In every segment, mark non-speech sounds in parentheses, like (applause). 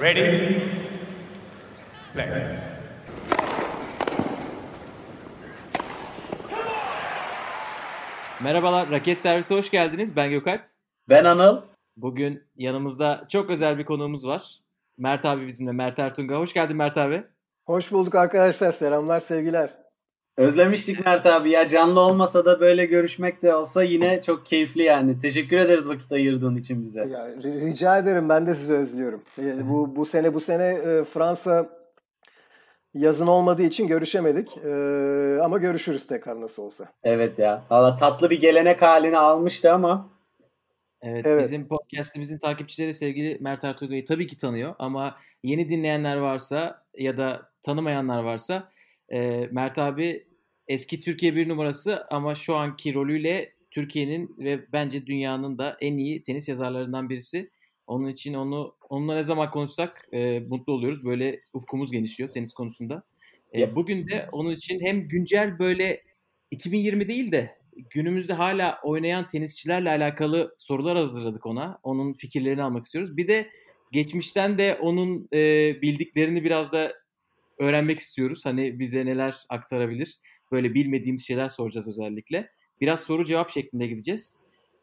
Ready? Play. Merhabalar, Raket Servisi hoş geldiniz. Ben Gökalp. Ben Anıl. Bugün yanımızda çok özel bir konuğumuz var. Mert abi bizimle, Mert Ertunga. Hoş geldin Mert abi. Hoş bulduk arkadaşlar. Selamlar, sevgiler. Özlemiştik Mert abi ya. Canlı olmasa da böyle görüşmek de olsa yine çok keyifli yani. Teşekkür ederiz vakit ayırdığın için bize. Ya, rica ederim. Ben de sizi özlüyorum. E, bu bu sene bu sene e, Fransa yazın olmadığı için görüşemedik. E, ama görüşürüz tekrar nasıl olsa. Evet ya. Valla tatlı bir gelenek halini almıştı ama. Evet, Evet. bizim podcastimizin takipçileri sevgili Mert Ertuga'yı tabii ki tanıyor ama yeni dinleyenler varsa ya da tanımayanlar varsa e, Mert abi eski Türkiye bir numarası ama şu anki rolüyle Türkiye'nin ve bence dünyanın da en iyi tenis yazarlarından birisi. Onun için onu onunla ne zaman konuşsak e, mutlu oluyoruz. Böyle ufkumuz genişliyor tenis konusunda. E, Yep. bugün de onun için hem güncel böyle 2020 değil de günümüzde hala oynayan tenisçilerle alakalı sorular hazırladık ona. Onun fikirlerini almak istiyoruz. Bir de geçmişten de onun e, bildiklerini biraz da öğrenmek istiyoruz. Hani bize neler aktarabilir? Böyle bilmediğimiz şeyler soracağız özellikle. Biraz soru cevap şeklinde gideceğiz.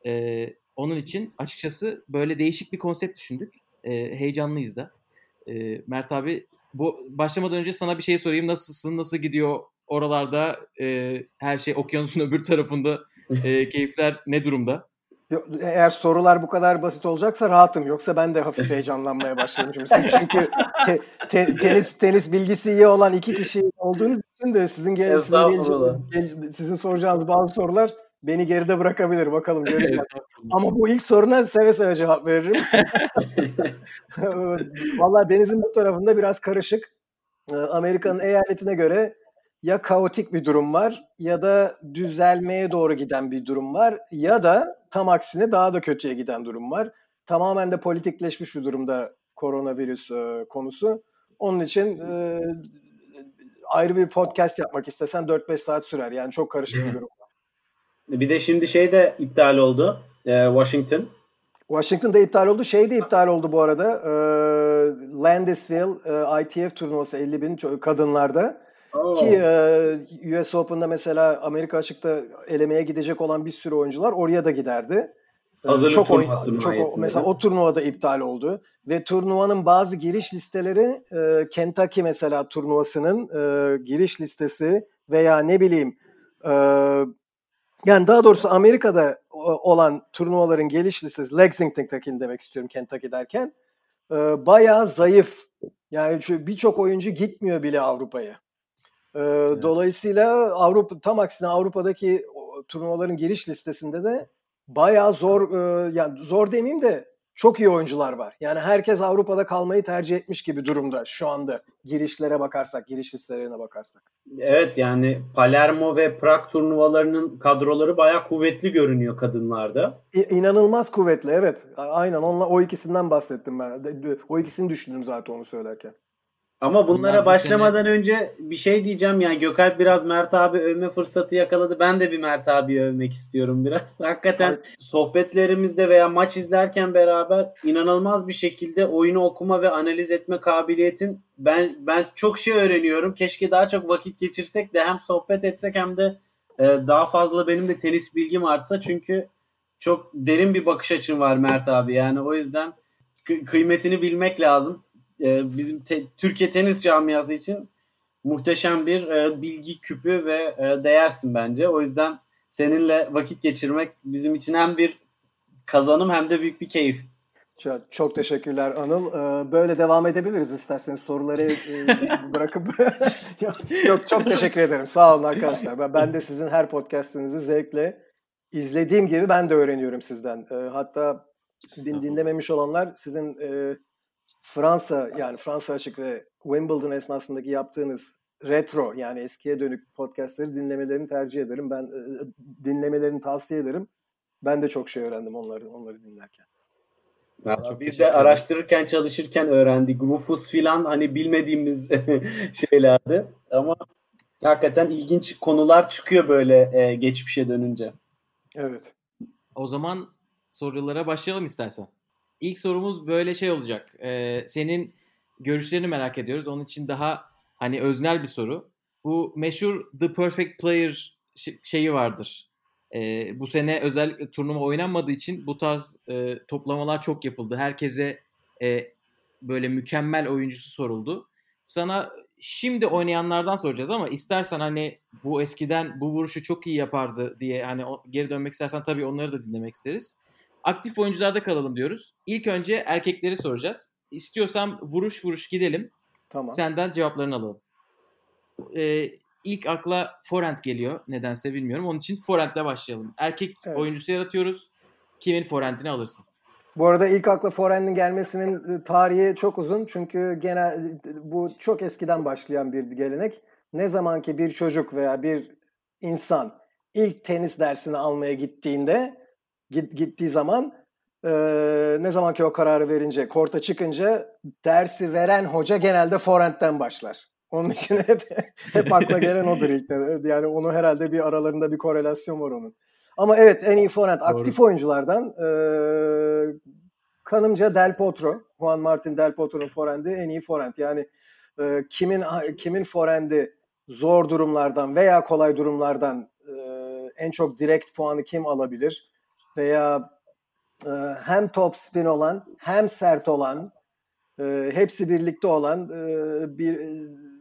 E, onun için açıkçası böyle değişik bir konsept düşündük. E, heyecanlıyız da. E, Mert abi bu başlamadan önce sana bir şey sorayım. Nasılsın? Nasıl gidiyor oralarda? E, her şey okyanusun (laughs) öbür tarafında. E, keyifler ne durumda? Eğer sorular bu kadar basit olacaksa rahatım. Yoksa ben de hafif (laughs) heyecanlanmaya başlamışım. Siz çünkü te- te- tenis tenis bilgisi iyi olan iki kişi olduğunuz için de sizin gel- sizin, gel- sizin soracağınız bazı sorular beni geride bırakabilir. Bakalım göreceğiz. Ama bu ilk soruna seve seve cevap veririm. (laughs) Valla denizin bu tarafında biraz karışık. Ee, Amerika'nın eyaletine göre ya kaotik bir durum var ya da düzelmeye doğru giden bir durum var ya da tam aksine daha da kötüye giden durum var. Tamamen de politikleşmiş bir durumda koronavirüs e, konusu. Onun için e, ayrı bir podcast yapmak istesen 4-5 saat sürer. Yani çok karışık bir durum. Bir de şimdi şey de iptal oldu. Ee, Washington. Washington'da iptal oldu. Şey de iptal oldu bu arada. Ee, Landisville e, ITF turnuvası 50 bin kadınlarda. Oo. Ki e, US Open'da mesela Amerika açıkta elemeye gidecek olan bir sürü oyuncular oraya da giderdi. Ee, Hazırlık çok oyun, çok o- mesela o turnuvada iptal oldu ve turnuvanın bazı giriş listeleri e, Kentucky mesela turnuvasının e, giriş listesi veya ne bileyim e, yani daha doğrusu Amerika'da o- olan turnuvaların geliş listesi Lexington'daki demek istiyorum Kentucky derken e, bayağı zayıf. Yani birçok oyuncu gitmiyor bile Avrupa'ya. E, Dolayısıyla Avrupa tam aksine Avrupa'daki turnuvaların giriş listesinde de bayağı zor e, yani zor demeyeyim de çok iyi oyuncular var. Yani herkes Avrupa'da kalmayı tercih etmiş gibi durumda şu anda girişlere bakarsak, giriş listelerine bakarsak. Evet yani Palermo ve Prag turnuvalarının kadroları bayağı kuvvetli görünüyor kadınlarda. İ- İnanılmaz kuvvetli evet. Aynen onunla o ikisinden bahsettim ben. O ikisini düşündüm zaten onu söylerken. Ama bunlara Bunlar bu başlamadan önce bir şey diyeceğim yani Gökalp biraz Mert abi övme fırsatı yakaladı. Ben de bir Mert abi övmek istiyorum biraz. (laughs) Hakikaten sohbetlerimizde veya maç izlerken beraber inanılmaz bir şekilde oyunu okuma ve analiz etme kabiliyetin ben ben çok şey öğreniyorum. Keşke daha çok vakit geçirsek de hem sohbet etsek hem de e, daha fazla benim de tenis bilgim artsa çünkü çok derin bir bakış açın var Mert abi. Yani o yüzden kı- kıymetini bilmek lazım. Ee, bizim te- Türkiye tenis camiası için muhteşem bir e, bilgi küpü ve e, değersin bence. O yüzden seninle vakit geçirmek bizim için hem bir kazanım hem de büyük bir keyif. Çok, çok teşekkürler Anıl. Ee, Böyle devam edebiliriz isterseniz soruları e, (laughs) bırakıp. yok, (laughs) yok, çok teşekkür ederim. Sağ olun arkadaşlar. Ben, ben de sizin her podcastinizi zevkle izlediğim gibi ben de öğreniyorum sizden. Ee, Hatta din- dinlememiş olanlar sizin e, Fransa yani Fransa açık ve Wimbledon esnasındaki yaptığınız retro yani eskiye dönük podcastleri dinlemelerini tercih ederim. Ben e, dinlemelerini tavsiye ederim. Ben de çok şey öğrendim onları onları dinlerken. Vallahi Çok biz de araştırırken çalışırken öğrendik. Rufus filan hani bilmediğimiz (laughs) şeylerdi. Ama hakikaten ilginç konular çıkıyor böyle e, geçmişe dönünce. Evet. O zaman sorulara başlayalım istersen. İlk sorumuz böyle şey olacak. Ee, senin görüşlerini merak ediyoruz. Onun için daha hani öznel bir soru. Bu meşhur The Perfect Player şeyi vardır. E, bu sene özel turnuva oynanmadığı için bu tarz e, toplamalar çok yapıldı. Herkese e, böyle mükemmel oyuncusu soruldu. Sana şimdi oynayanlardan soracağız ama istersen hani bu eskiden bu vuruşu çok iyi yapardı diye hani geri dönmek istersen tabii onları da dinlemek isteriz. Aktif oyuncularda kalalım diyoruz. İlk önce erkekleri soracağız. İstiyorsan vuruş vuruş gidelim. Tamam. Senden cevaplarını alalım. Ee, ilk akla forehand geliyor nedense bilmiyorum. Onun için forehandle başlayalım. Erkek evet. oyuncusu yaratıyoruz. Kimin forehandini alırsın? Bu arada ilk akla forehand'in gelmesinin e, tarihi çok uzun. Çünkü genel bu çok eskiden başlayan bir gelenek. Ne zaman ki bir çocuk veya bir insan ilk tenis dersini almaya gittiğinde git, gittiği zaman e, ne zaman ki o kararı verince korta çıkınca dersi veren hoca genelde forehand'den başlar. Onun için hep, hep akla gelen odur ilk. Yani onu herhalde bir aralarında bir korelasyon var onun. Ama evet en iyi forehand aktif oyunculardan e, kanımca Del Potro. Juan Martin Del Potro'nun forehand'i en iyi forehand. Yani e, kimin kimin forehand'i zor durumlardan veya kolay durumlardan e, en çok direkt puanı kim alabilir? Veya e, hem top spin olan hem sert olan e, hepsi birlikte olan e, bir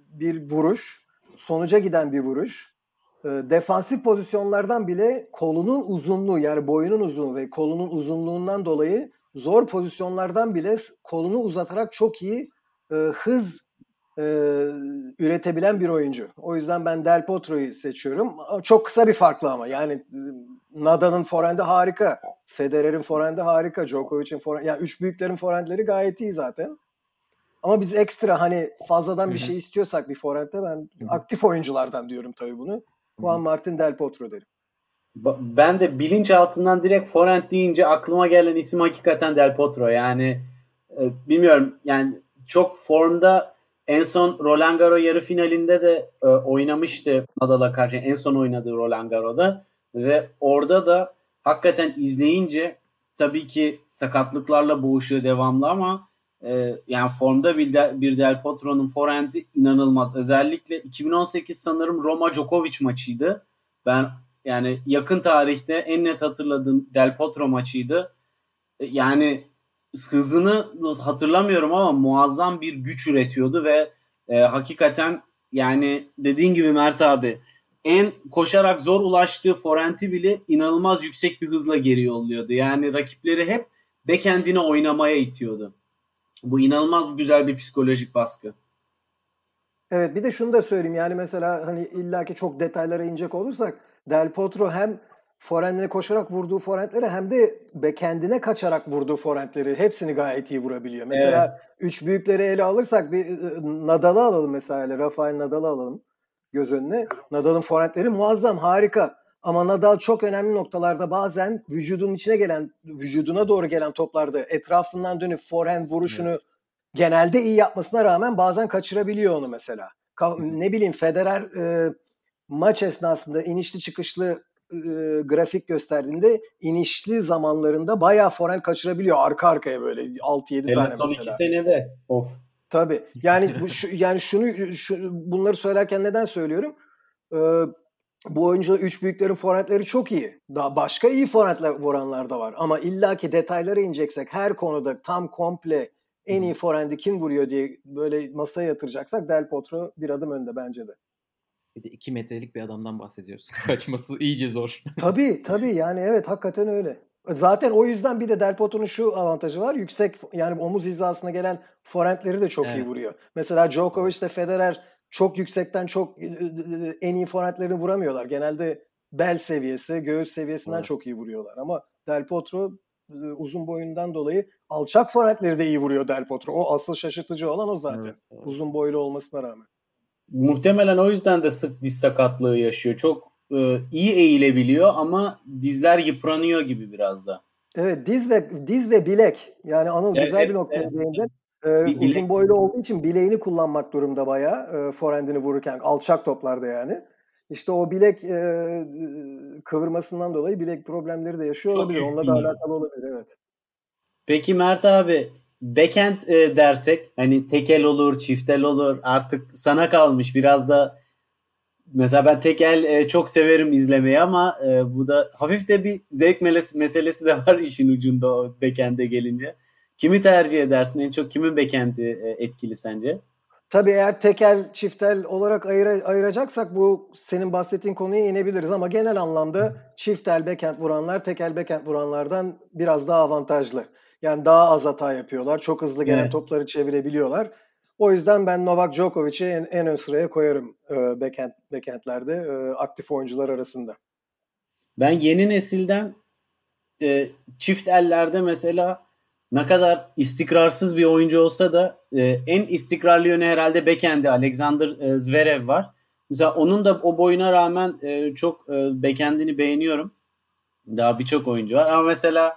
bir vuruş, sonuca giden bir vuruş e, defansif pozisyonlardan bile kolunun uzunluğu yani boyunun uzunluğu ve kolunun uzunluğundan dolayı zor pozisyonlardan bile kolunu uzatarak çok iyi e, hız e, üretebilen bir oyuncu. O yüzden ben Del Potro'yu seçiyorum. Çok kısa bir farklı ama yani Nadal'ın forehand'i harika. Federer'in forehand'i harika. Djokovic'in forehand yani üç büyüklerin forehandleri gayet iyi zaten. Ama biz ekstra hani fazladan bir şey istiyorsak bir forehand'de ben aktif oyunculardan diyorum tabii bunu. Juan Martin Del Potro derim. Ben de bilinç altından direkt forehand deyince aklıma gelen isim hakikaten Del Potro. Yani e, bilmiyorum yani çok formda en son Roland Garros yarı finalinde de e, oynamıştı Nadal'a karşı en son oynadığı Roland Garros'da ve orada da hakikaten izleyince tabii ki sakatlıklarla boğuşuyor devamlı ama e, yani formda bir, de, bir Del Potro'nun forehand'i inanılmaz. Özellikle 2018 sanırım Roma Djokovic maçıydı. Ben yani yakın tarihte en net hatırladığım Del Potro maçıydı. E, yani hızını hatırlamıyorum ama muazzam bir güç üretiyordu ve e, hakikaten yani dediğin gibi Mert abi en koşarak zor ulaştığı forenti bile inanılmaz yüksek bir hızla geri yolluyordu. Yani rakipleri hep backend'ine oynamaya itiyordu. Bu inanılmaz güzel bir psikolojik baskı. Evet bir de şunu da söyleyeyim yani mesela hani illaki çok detaylara inecek olursak Del Potro hem forendine koşarak vurduğu forentleri hem de kendine kaçarak vurduğu forentleri hepsini gayet iyi vurabiliyor. Mesela evet. üç büyükleri ele alırsak bir Nadal'ı alalım mesela Rafael Nadal'ı alalım göz önüne. Nadal'ın forentleri muazzam harika. Ama Nadal çok önemli noktalarda bazen vücudunun içine gelen, vücuduna doğru gelen toplarda etrafından dönüp forehand vuruşunu evet. genelde iyi yapmasına rağmen bazen kaçırabiliyor onu mesela. Ne bileyim Federer e, maç esnasında inişli çıkışlı e, grafik gösterdiğinde inişli zamanlarında bayağı forehand kaçırabiliyor arka arkaya böyle 6-7 tane son mesela. son iki senede. Of. Tabii. (laughs) Yani bu şu, yani şunu şu, bunları söylerken neden söylüyorum? Ee, bu oyuncular üç büyüklerin forentleri çok iyi. Daha başka iyi forentler vuranlar da var. Ama illaki detaylara ineceksek her konuda tam komple en iyi forendi kim vuruyor diye böyle masaya yatıracaksak Del Potro bir adım önde bence de. Bir de 2 metrelik bir adamdan bahsediyoruz. (laughs) Kaçması iyice zor. (laughs) tabii tabii yani evet hakikaten öyle. Zaten o yüzden bir de Del Potro'nun şu avantajı var. Yüksek yani omuz hizasına gelen forentleri de çok evet. iyi vuruyor. Mesela Djokovic ile Federer çok yüksekten çok en iyi forentlerini vuramıyorlar. Genelde bel seviyesi, göğüs seviyesinden evet. çok iyi vuruyorlar. Ama Del Potro uzun boyundan dolayı alçak forentleri de iyi vuruyor Del Potro. O asıl şaşırtıcı olan o zaten. Evet, evet. Uzun boylu olmasına rağmen. Muhtemelen o yüzden de sık diz sakatlığı yaşıyor. Çok e, iyi eğilebiliyor ama dizler yıpranıyor gibi biraz da. Evet diz ve diz ve bilek. Yani Anıl evet, güzel evet, bir noktaya evet, değindin. Ee, bir uzun boylu olduğu için bileğini kullanmak durumda bayağı e, forendini vururken alçak toplarda yani. İşte o bilek e, kıvırmasından dolayı bilek problemleri de yaşıyor Çok olabilir. Onunla da alakalı olabilir evet. Peki Mert abi backend e, dersek hani tekel olur, çiftel olur artık sana kalmış. Biraz da mesela ben tekel e, çok severim izlemeyi ama e, bu da hafif de bir zevk meselesi de var (laughs) işin ucunda o backend'e gelince. Kimi tercih edersin? En çok kimin backend'i e, etkili sence? Tabii eğer tekel çiftel olarak ayır, ayıracaksak bu senin bahsettiğin konuya inebiliriz ama genel anlamda çiftel backend vuranlar tekel backend vuranlardan biraz daha avantajlı. Yani daha az hata yapıyorlar. Çok hızlı gelen evet. topları çevirebiliyorlar. O yüzden ben Novak Djokovic'i en, en ön sıraya koyarım e, backend, backendlerde e, aktif oyuncular arasında. Ben yeni nesilden e, çift ellerde mesela ne kadar istikrarsız bir oyuncu olsa da e, en istikrarlı yönü herhalde backend'i Alexander e, Zverev var. Mesela onun da o boyuna rağmen e, çok e, backend'ini beğeniyorum. Daha birçok oyuncu var ama mesela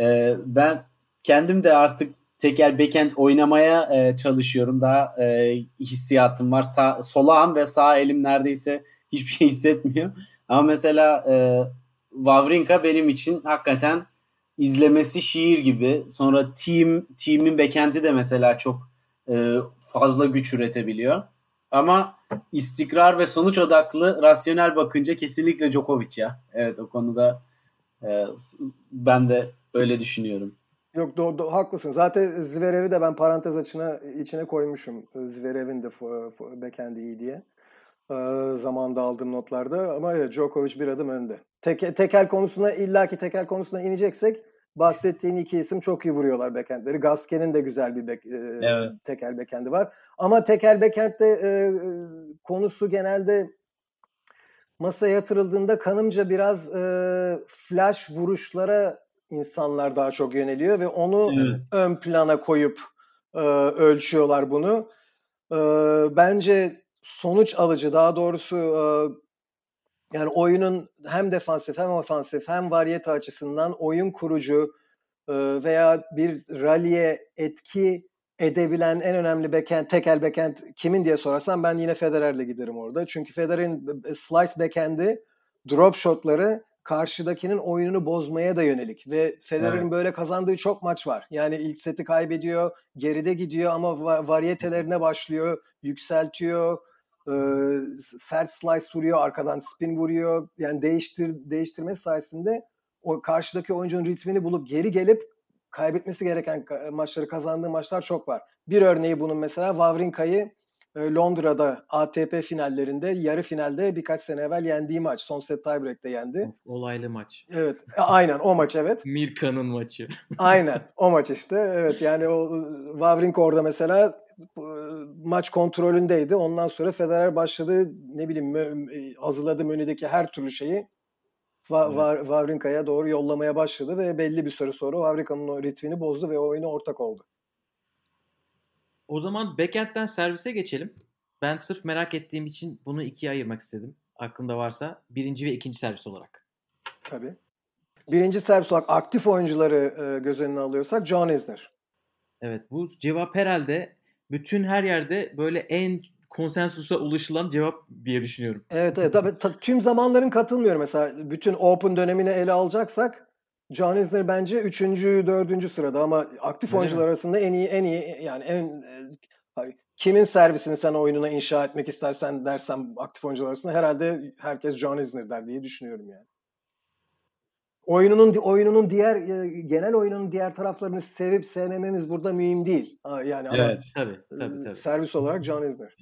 e, ben kendim de artık tekel backend oynamaya e, çalışıyorum. Daha e, hissiyatım var. Sağ, solağım ve sağ elim neredeyse hiçbir şey hissetmiyor. Ama mesela e, Wawrinka benim için hakikaten izlemesi şiir gibi. Sonra team team'in backend'i de mesela çok e, fazla güç üretebiliyor. Ama istikrar ve sonuç odaklı rasyonel bakınca kesinlikle Djokovic ya. Evet o konuda e, ben de öyle düşünüyorum. Yok do, do, haklısın. Zaten Zverev'i de ben parantez açına içine koymuşum. Zverev'in de backend'i iyi diye. Ee, zamanda aldığım notlarda ama Djokovic bir adım önde. Tek, tekel konusuna illaki tekel konusuna ineceksek bahsettiğin iki isim çok iyi vuruyorlar backendleri. Gasquet'in de güzel bir back, e, evet. tekel backendi var. Ama tekel e, e, konusu genelde masaya yatırıldığında kanımca biraz e, flash vuruşlara insanlar daha çok yöneliyor ve onu evet. ön plana koyup e, ölçüyorlar bunu. E, bence sonuç alıcı daha doğrusu e, yani oyunun hem defansif hem ofansif hem variyete açısından oyun kurucu e, veya bir rally'e etki edebilen en önemli backend, tekel backend kimin diye sorarsan ben yine Federer'le giderim orada. Çünkü Federer'in slice backend'i drop shotları karşıdakinin oyununu bozmaya da yönelik ve Federer'in evet. böyle kazandığı çok maç var. Yani ilk seti kaybediyor, geride gidiyor ama variyetelerine başlıyor, yükseltiyor, e, sert slice vuruyor, arkadan spin vuruyor. Yani değiştir değiştirme sayesinde o karşıdaki oyuncunun ritmini bulup geri gelip kaybetmesi gereken maçları kazandığı maçlar çok var. Bir örneği bunun mesela Wawrinka'yı Londra'da ATP finallerinde yarı finalde birkaç sene evvel yendiği maç. Son set tiebreak'te yendi. Olaylı maç. Evet. Aynen o maç evet. Mirka'nın maçı. aynen o maç işte. Evet yani o Wawrinka orada mesela maç kontrolündeydi. Ondan sonra Federer başladı ne bileyim hazırladı menüdeki her türlü şeyi Va- evet. Doğru yollamaya başladı ve belli bir süre sonra Wawrinka'nın o ritmini bozdu ve oyuna ortak oldu. O zaman backend'den servise geçelim. Ben sırf merak ettiğim için bunu ikiye ayırmak istedim. Aklında varsa birinci ve ikinci servis olarak. Tabii. Birinci servis olarak aktif oyuncuları e, göz önüne alıyorsak John Isner. Evet bu cevap herhalde bütün her yerde böyle en konsensusa ulaşılan cevap diye düşünüyorum. Evet evet tabii ta, tüm zamanların katılmıyorum mesela bütün Open dönemini ele alacaksak John Isner bence 3. 4. sırada ama aktif Öyle oyuncular mi? arasında en iyi en iyi yani en e, kimin servisini sen oyununa inşa etmek istersen dersem aktif oyuncular arasında herhalde herkes John Isner der diye düşünüyorum yani. Oyununun oyununun diğer e, genel oyunun diğer taraflarını sevip sevmememiz burada mühim değil. Yani evet, tabii, tabii, tabii. Servis olarak John Isner.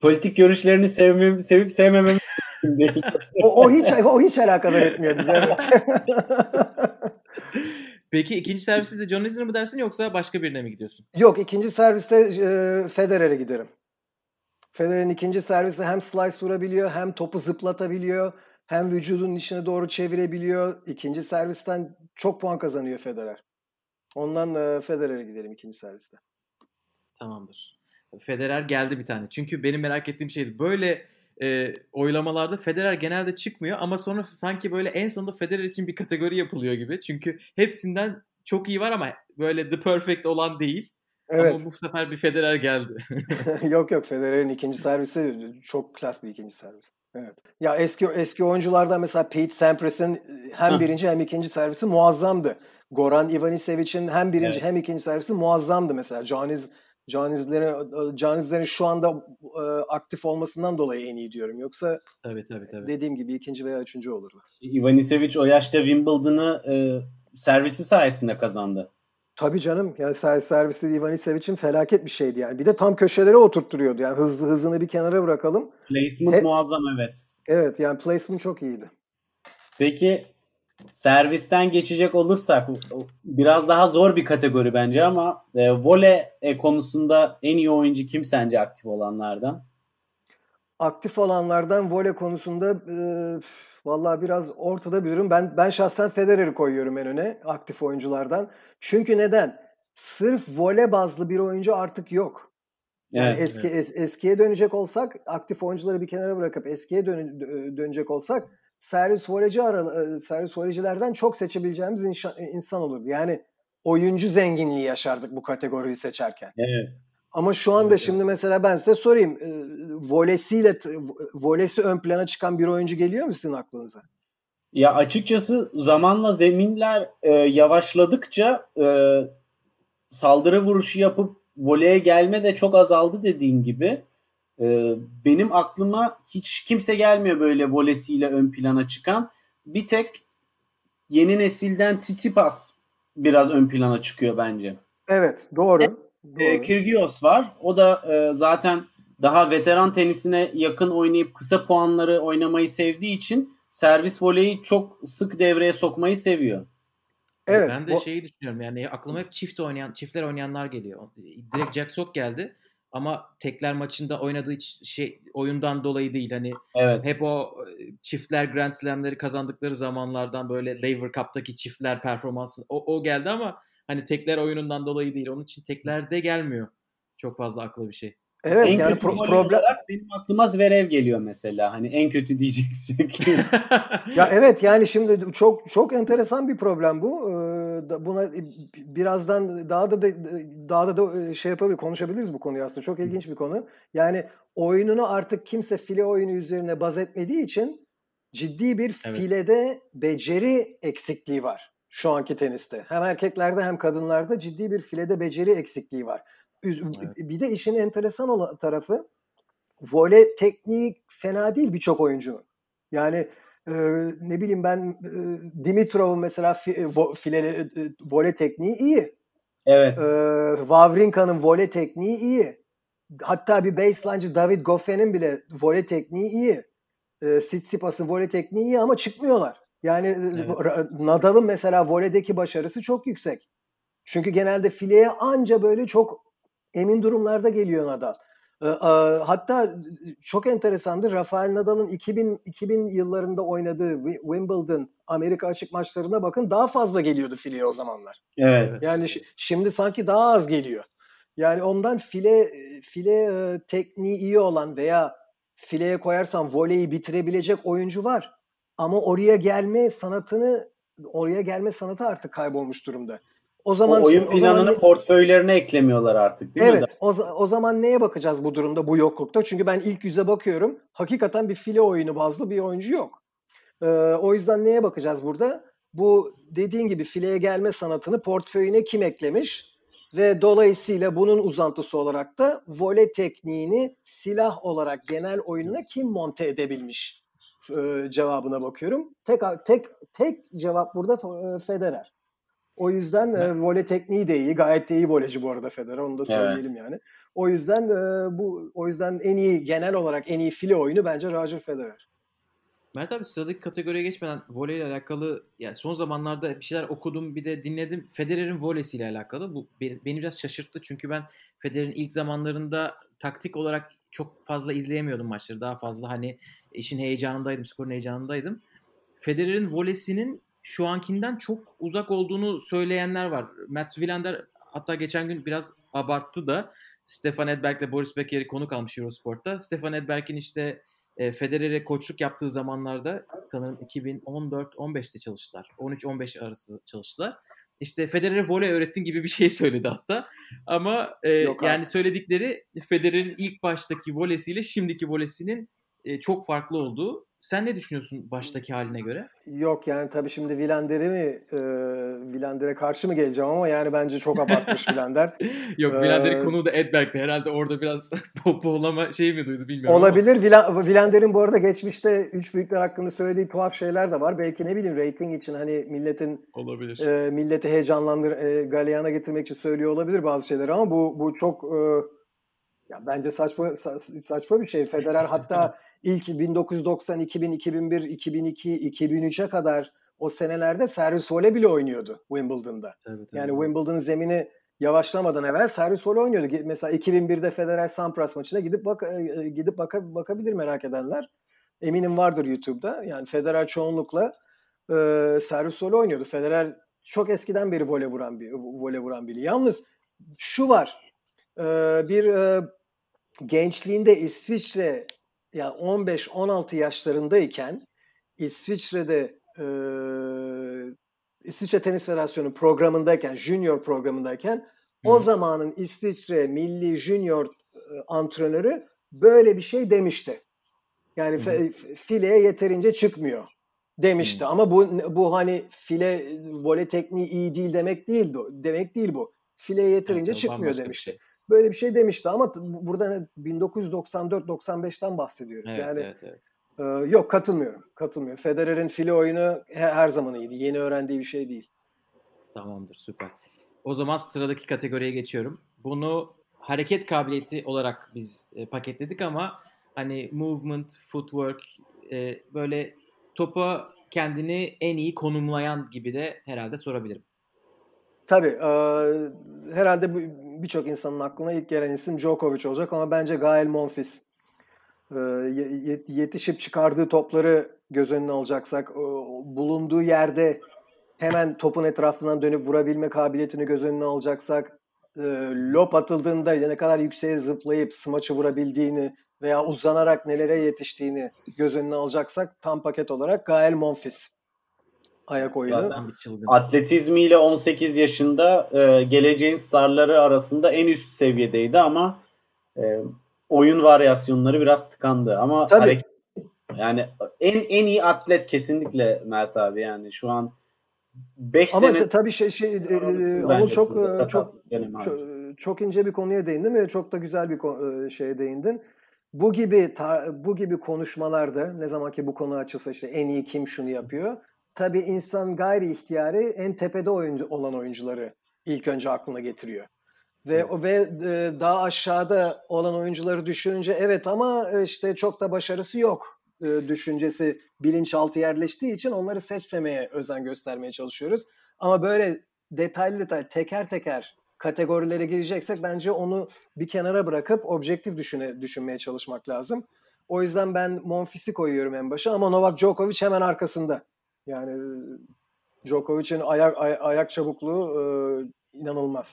Politik görüşlerini sevmem, sevip sevmememiz o, o hiç o hiç alakadar etmiyordu. (laughs) Peki ikinci serviste de John Isner mı dersin yoksa başka birine mi gidiyorsun? Yok ikinci serviste e, Federer'e giderim. Federer'in ikinci servisi hem slice vurabiliyor hem topu zıplatabiliyor hem vücudun içine doğru çevirebiliyor. İkinci servisten çok puan kazanıyor Federer. Ondan Federer'e gidelim ikinci serviste. Tamamdır. Federer geldi bir tane. Çünkü benim merak ettiğim şeydi. Böyle e, oylamalarda Federer genelde çıkmıyor ama sonra sanki böyle en sonunda Federer için bir kategori yapılıyor gibi. Çünkü hepsinden çok iyi var ama böyle the perfect olan değil. Evet. Ama bu sefer bir Federer geldi. (laughs) yok yok Federer'in ikinci servisi çok klas bir ikinci servis. Evet. Ya eski eski oyunculardan mesela Pete Sampras'ın hem birinci hem ikinci servisi muazzamdı. Goran Ivanisevic'in hem birinci Evet. hem ikinci servisi muazzamdı mesela. Caniz Canizlerin Canizlerin şu anda e, aktif olmasından dolayı en iyi diyorum. Yoksa Tabii tabii tabii. dediğim gibi ikinci veya üçüncü olurdu. Ivanisevic o yaşta Wimbledon'ı e, servisi sayesinde kazandı. Tabii canım. Yani ser- servisi Ivanisevic'in felaket bir şeydi yani. Bir de tam köşelere oturtturuyordu. Yani hızlı hızını bir kenara bırakalım. Placement He- muazzam evet. Evet yani placement çok iyiydi. Peki servisten geçecek olursak biraz daha zor bir kategori bence ama e, voley e, konusunda en iyi oyuncu kim sence aktif olanlardan? Aktif olanlardan voley konusunda e, vallahi biraz ortada bir durum. Ben ben şahsen Federer'i koyuyorum en öne aktif oyunculardan. Çünkü neden? Sırf voley bazlı bir oyuncu artık yok. Yani Evet. eski es- eskiye dönecek olsak, aktif oyuncuları bir kenara bırakıp eskiye dön- dö- dönecek olsak servis voleyci e, servis voleycilerden çok seçebileceğimiz inşa- insan olurdu. Yani oyuncu zenginliği yaşardık bu kategoriyi seçerken. Evet. Ama şu anda Evet, şimdi mesela ben size sorayım. E, volesiyle volesi ön plana çıkan bir oyuncu geliyor mu sizin aklınıza? Ya açıkçası zamanla zeminler e, yavaşladıkça e, saldırı vuruşu yapıp voleye gelme de çok azaldı dediğin gibi. E, benim aklıma hiç kimse gelmiyor böyle volesiyle ön plana çıkan. Bir tek yeni nesilden Tsitsipas biraz ön plana çıkıyor bence. Evet, doğru. E, Doğru. Kyrgios var. O da e, zaten daha veteran tenisine yakın oynayıp kısa puanları oynamayı sevdiği için servis voleyi çok sık devreye sokmayı seviyor. Evet. Ben de bu- şeyi düşünüyorum yani aklıma hep çift oynayan, çiftler oynayanlar geliyor. Direkt Jack Sock geldi ama tekler maçında oynadığı şey oyundan dolayı değil hani Evet. hep o e, çiftler Grand Slam'leri kazandıkları zamanlardan böyle Lever Cup'taki çiftler performansı o, o geldi ama hani tekler oyunundan dolayı değil. Onun için teklerde gelmiyor. Çok fazla akla bir şey. Evet en yani kötü pro- problem benim aklıma Zverev geliyor mesela. Hani en kötü diyeceksek. (laughs) Ya evet yani şimdi çok çok enteresan bir problem bu. Ee, da- Buna birazdan daha da daha da, da şey yapabilir konuşabiliriz bu konuyu aslında. Çok ilginç bir konu. Yani oyununu artık kimse file oyunu üzerine baz etmediği için ciddi bir Evet. filede beceri eksikliği var şu anki teniste. Hem erkeklerde hem kadınlarda ciddi bir filede beceri eksikliği var. Evet. Bir de işin enteresan olan tarafı voley tekniği fena değil birçok oyuncunun. Yani e, ne bileyim ben e, Dimitrov'un mesela fi, vo, file, e, voley tekniği iyi. evet. E, Wawrinka'nın voley tekniği iyi. Hatta bir baseline'cı David Goffen'in bile voley tekniği iyi. E, Tsitsipas'ın voley tekniği iyi ama çıkmıyorlar. Yani Evet. Nadal'ın mesela voleydeki başarısı çok yüksek. Çünkü genelde fileye anca böyle çok emin durumlarda geliyor Nadal. Hatta çok enteresandır. Rafael Nadal'ın 2000 2000 yıllarında oynadığı Wi- Wimbledon Amerika açık maçlarına bakın daha fazla geliyordu fileye o zamanlar. Evet. Yani şi- şimdi sanki daha az geliyor. Yani ondan file file tekniği iyi olan veya fileye koyarsan voleyi bitirebilecek oyuncu var. Ama oraya gelme sanatını oraya gelme sanatı artık kaybolmuş durumda. O zaman o oyun o zaman planını ne- portföylerine eklemiyorlar artık değil mi? Evet. O, o zaman neye bakacağız bu durumda, bu yoklukta? Çünkü ben ilk yüze bakıyorum. Hakikaten bir file oyunu bazlı bir oyuncu yok. Ee, o yüzden neye bakacağız burada? Bu dediğin gibi fileye gelme sanatını portföyüne kim eklemiş? Ve dolayısıyla bunun uzantısı olarak da voley tekniğini silah olarak genel oyununa kim monte edebilmiş? Ee, cevabına bakıyorum. Tek tek tek cevap burada e, Federer. O yüzden e, voley tekniği de iyi. Gayet de iyi voleyci bu arada Federer. Onu da söyleyelim yani. O yüzden e, bu o yüzden en iyi genel olarak en iyi file oyunu bence Roger Federer. Mert abi sıradaki kategoriye geçmeden voleyle alakalı yani son zamanlarda bir şeyler okudum bir de dinledim. Federer'in volesiyle alakalı. Bu beni beni biraz şaşırttı çünkü ben Federer'in ilk zamanlarında taktik olarak çok fazla izleyemiyordum maçları. Daha fazla hani işin heyecanındaydım, skorun heyecanındaydım. Federer'in volesinin şu ankinden çok uzak olduğunu söyleyenler var. Matt Wilander hatta geçen gün biraz abarttı da Stefan Edberg'le Boris Becker'i konuk almış Eurosport'ta. Stefan Edberg'in işte e, Federer'e koçluk yaptığı zamanlarda sanırım 2014-15'te çalıştılar. 13-15 arası çalıştılar. İşte Federer'e voley öğrettin gibi bir şey (laughs) söyledi hatta. Ama e, Yok yani artık. söyledikleri Federer'in ilk baştaki volesiyle şimdiki volesinin e, çok farklı olduğu. Sen ne düşünüyorsun baştaki haline göre? Yok yani tabii şimdi Vilander'e mi e, Vilander'e karşı mı geleceğim ama yani bence çok abartmış Vilander. (laughs) Yok Ee, Vilander'in konuğu da Edberg'de. Herhalde orada biraz (laughs) popoğlama şey mi duydu bilmiyorum Olabilir. Vila- Vilander'in bu arada geçmişte üç büyükler hakkında söylediği tuhaf şeyler de var. Belki ne bileyim rating için hani milletin ama olabilir. e, milleti heyecanlandır e, galeyana getirmek için söylüyor olabilir bazı şeyleri ama bu bu çok e, ya bence saçma sa- saçma bir şey. Federer hatta ilk 1990, 2000, 2001, 2002, 2003'e kadar o senelerde servis voley bile oynuyordu Wimbledon'da. Tabii, tabii. Yani Wimbledon'ın zemini yavaşlamadan evvel servis voley oynuyordu. Mesela 2001'de Federer Sampras maçına gidip bak e, gidip baka, bakabilir merak edenler. Eminim vardır YouTube'da. Yani Federer çoğunlukla e, servis voley oynuyordu. Federer çok eskiden beri voley vuran bir voley vuran biri. Yalnız şu var. e, bir e, gençliğinde İsviçre ya 15-16 yaşlarındayken İsviçre'de e, İsviçre Tenis Federasyonu programındayken, junior programındayken o Hı. zamanın İsviçre milli junior e, antrenörü böyle bir şey demişti. Yani fe- fileye yeterince çıkmıyor demişti. Hı. Ama bu bu hani file voley tekniği iyi değil demek değil demek değil bu. Fileye yeterince Evet, çıkmıyor demişti. şey. Böyle bir şey demişti ama burada ne- 1994-95'ten bahsediyoruz. Evet, yani evet, evet. e, yok katılmıyorum. Katılmıyorum. Federer'in file oyunu he- her zaman iyiydi. Yeni öğrendiği bir şey değil. Tamamdır süper. O zaman sıradaki kategoriye geçiyorum. Bunu hareket kabiliyeti olarak biz e, paketledik ama hani movement, footwork e, böyle topa kendini en iyi konumlayan gibi de herhalde sorabilirim. Tabii. e, herhalde bu- birçok insanın aklına ilk gelen isim Djokovic olacak ama bence Gael Monfils. E, ye- ye- yetişip çıkardığı topları göz önüne alacaksak, o- bulunduğu yerde hemen topun etrafından dönüp vurabilme kabiliyetini göz önüne alacaksak, e, lop atıldığında ne kadar yükseğe zıplayıp smaçı vurabildiğini veya uzanarak nelere yetiştiğini göz önüne alacaksak tam paket olarak Gael Monfils ayak oyunu. Zaten Tam bir çılgın. Atletizmiyle 18 yaşında e, geleceğin starları arasında en üst seviyedeydi ama e, oyun varyasyonları biraz tıkandı. Ama Tabii. hareket- yani en en iyi atlet kesinlikle Mert abi yani şu an 5 Ama sene ta- tabii şey şey e, e, Anıl çok e, çok çok, çok ince bir konuya değindin ve çok da güzel bir ko- e, şeye değindin. Bu gibi ta- bu gibi konuşmalarda ne zaman ki bu konu açılsa işte en iyi kim şunu yapıyor. Tabii insan gayri ihtiyari en tepede oyuncu olan oyuncuları ilk önce aklına getiriyor. Ve ve e, daha aşağıda olan oyuncuları düşününce evet ama e, işte çok da başarısı yok e, düşüncesi bilinçaltı yerleştiği için onları seçmemeye özen göstermeye çalışıyoruz. Ama böyle detaylı detaylı teker teker kategorilere gireceksek bence onu bir kenara bırakıp objektif düşüne, düşünmeye çalışmak lazım. O yüzden ben Monfils'i koyuyorum en başa ama Novak Djokovic hemen arkasında. Yani e, Djokovic'in ayak ay- ayak çabukluğu e, inanılmaz.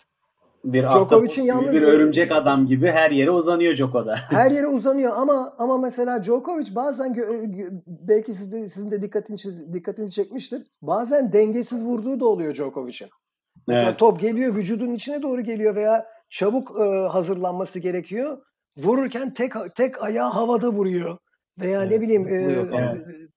bir Djokovic'in yalnız- bir örümcek adam gibi her yere uzanıyor Djoko'da. (laughs) Her yere uzanıyor ama ama mesela Djokovic bazen gö- belki siz de, sizin de dikkatinizi dikkatinizi çekmiştir. Bazen dengesiz vurduğu da oluyor Djokovic'in. Mesela Evet. top geliyor vücudun içine doğru geliyor veya çabuk e, hazırlanması gerekiyor. Vururken tek tek ayağı havada vuruyor. Veya ne Evet, bileyim e,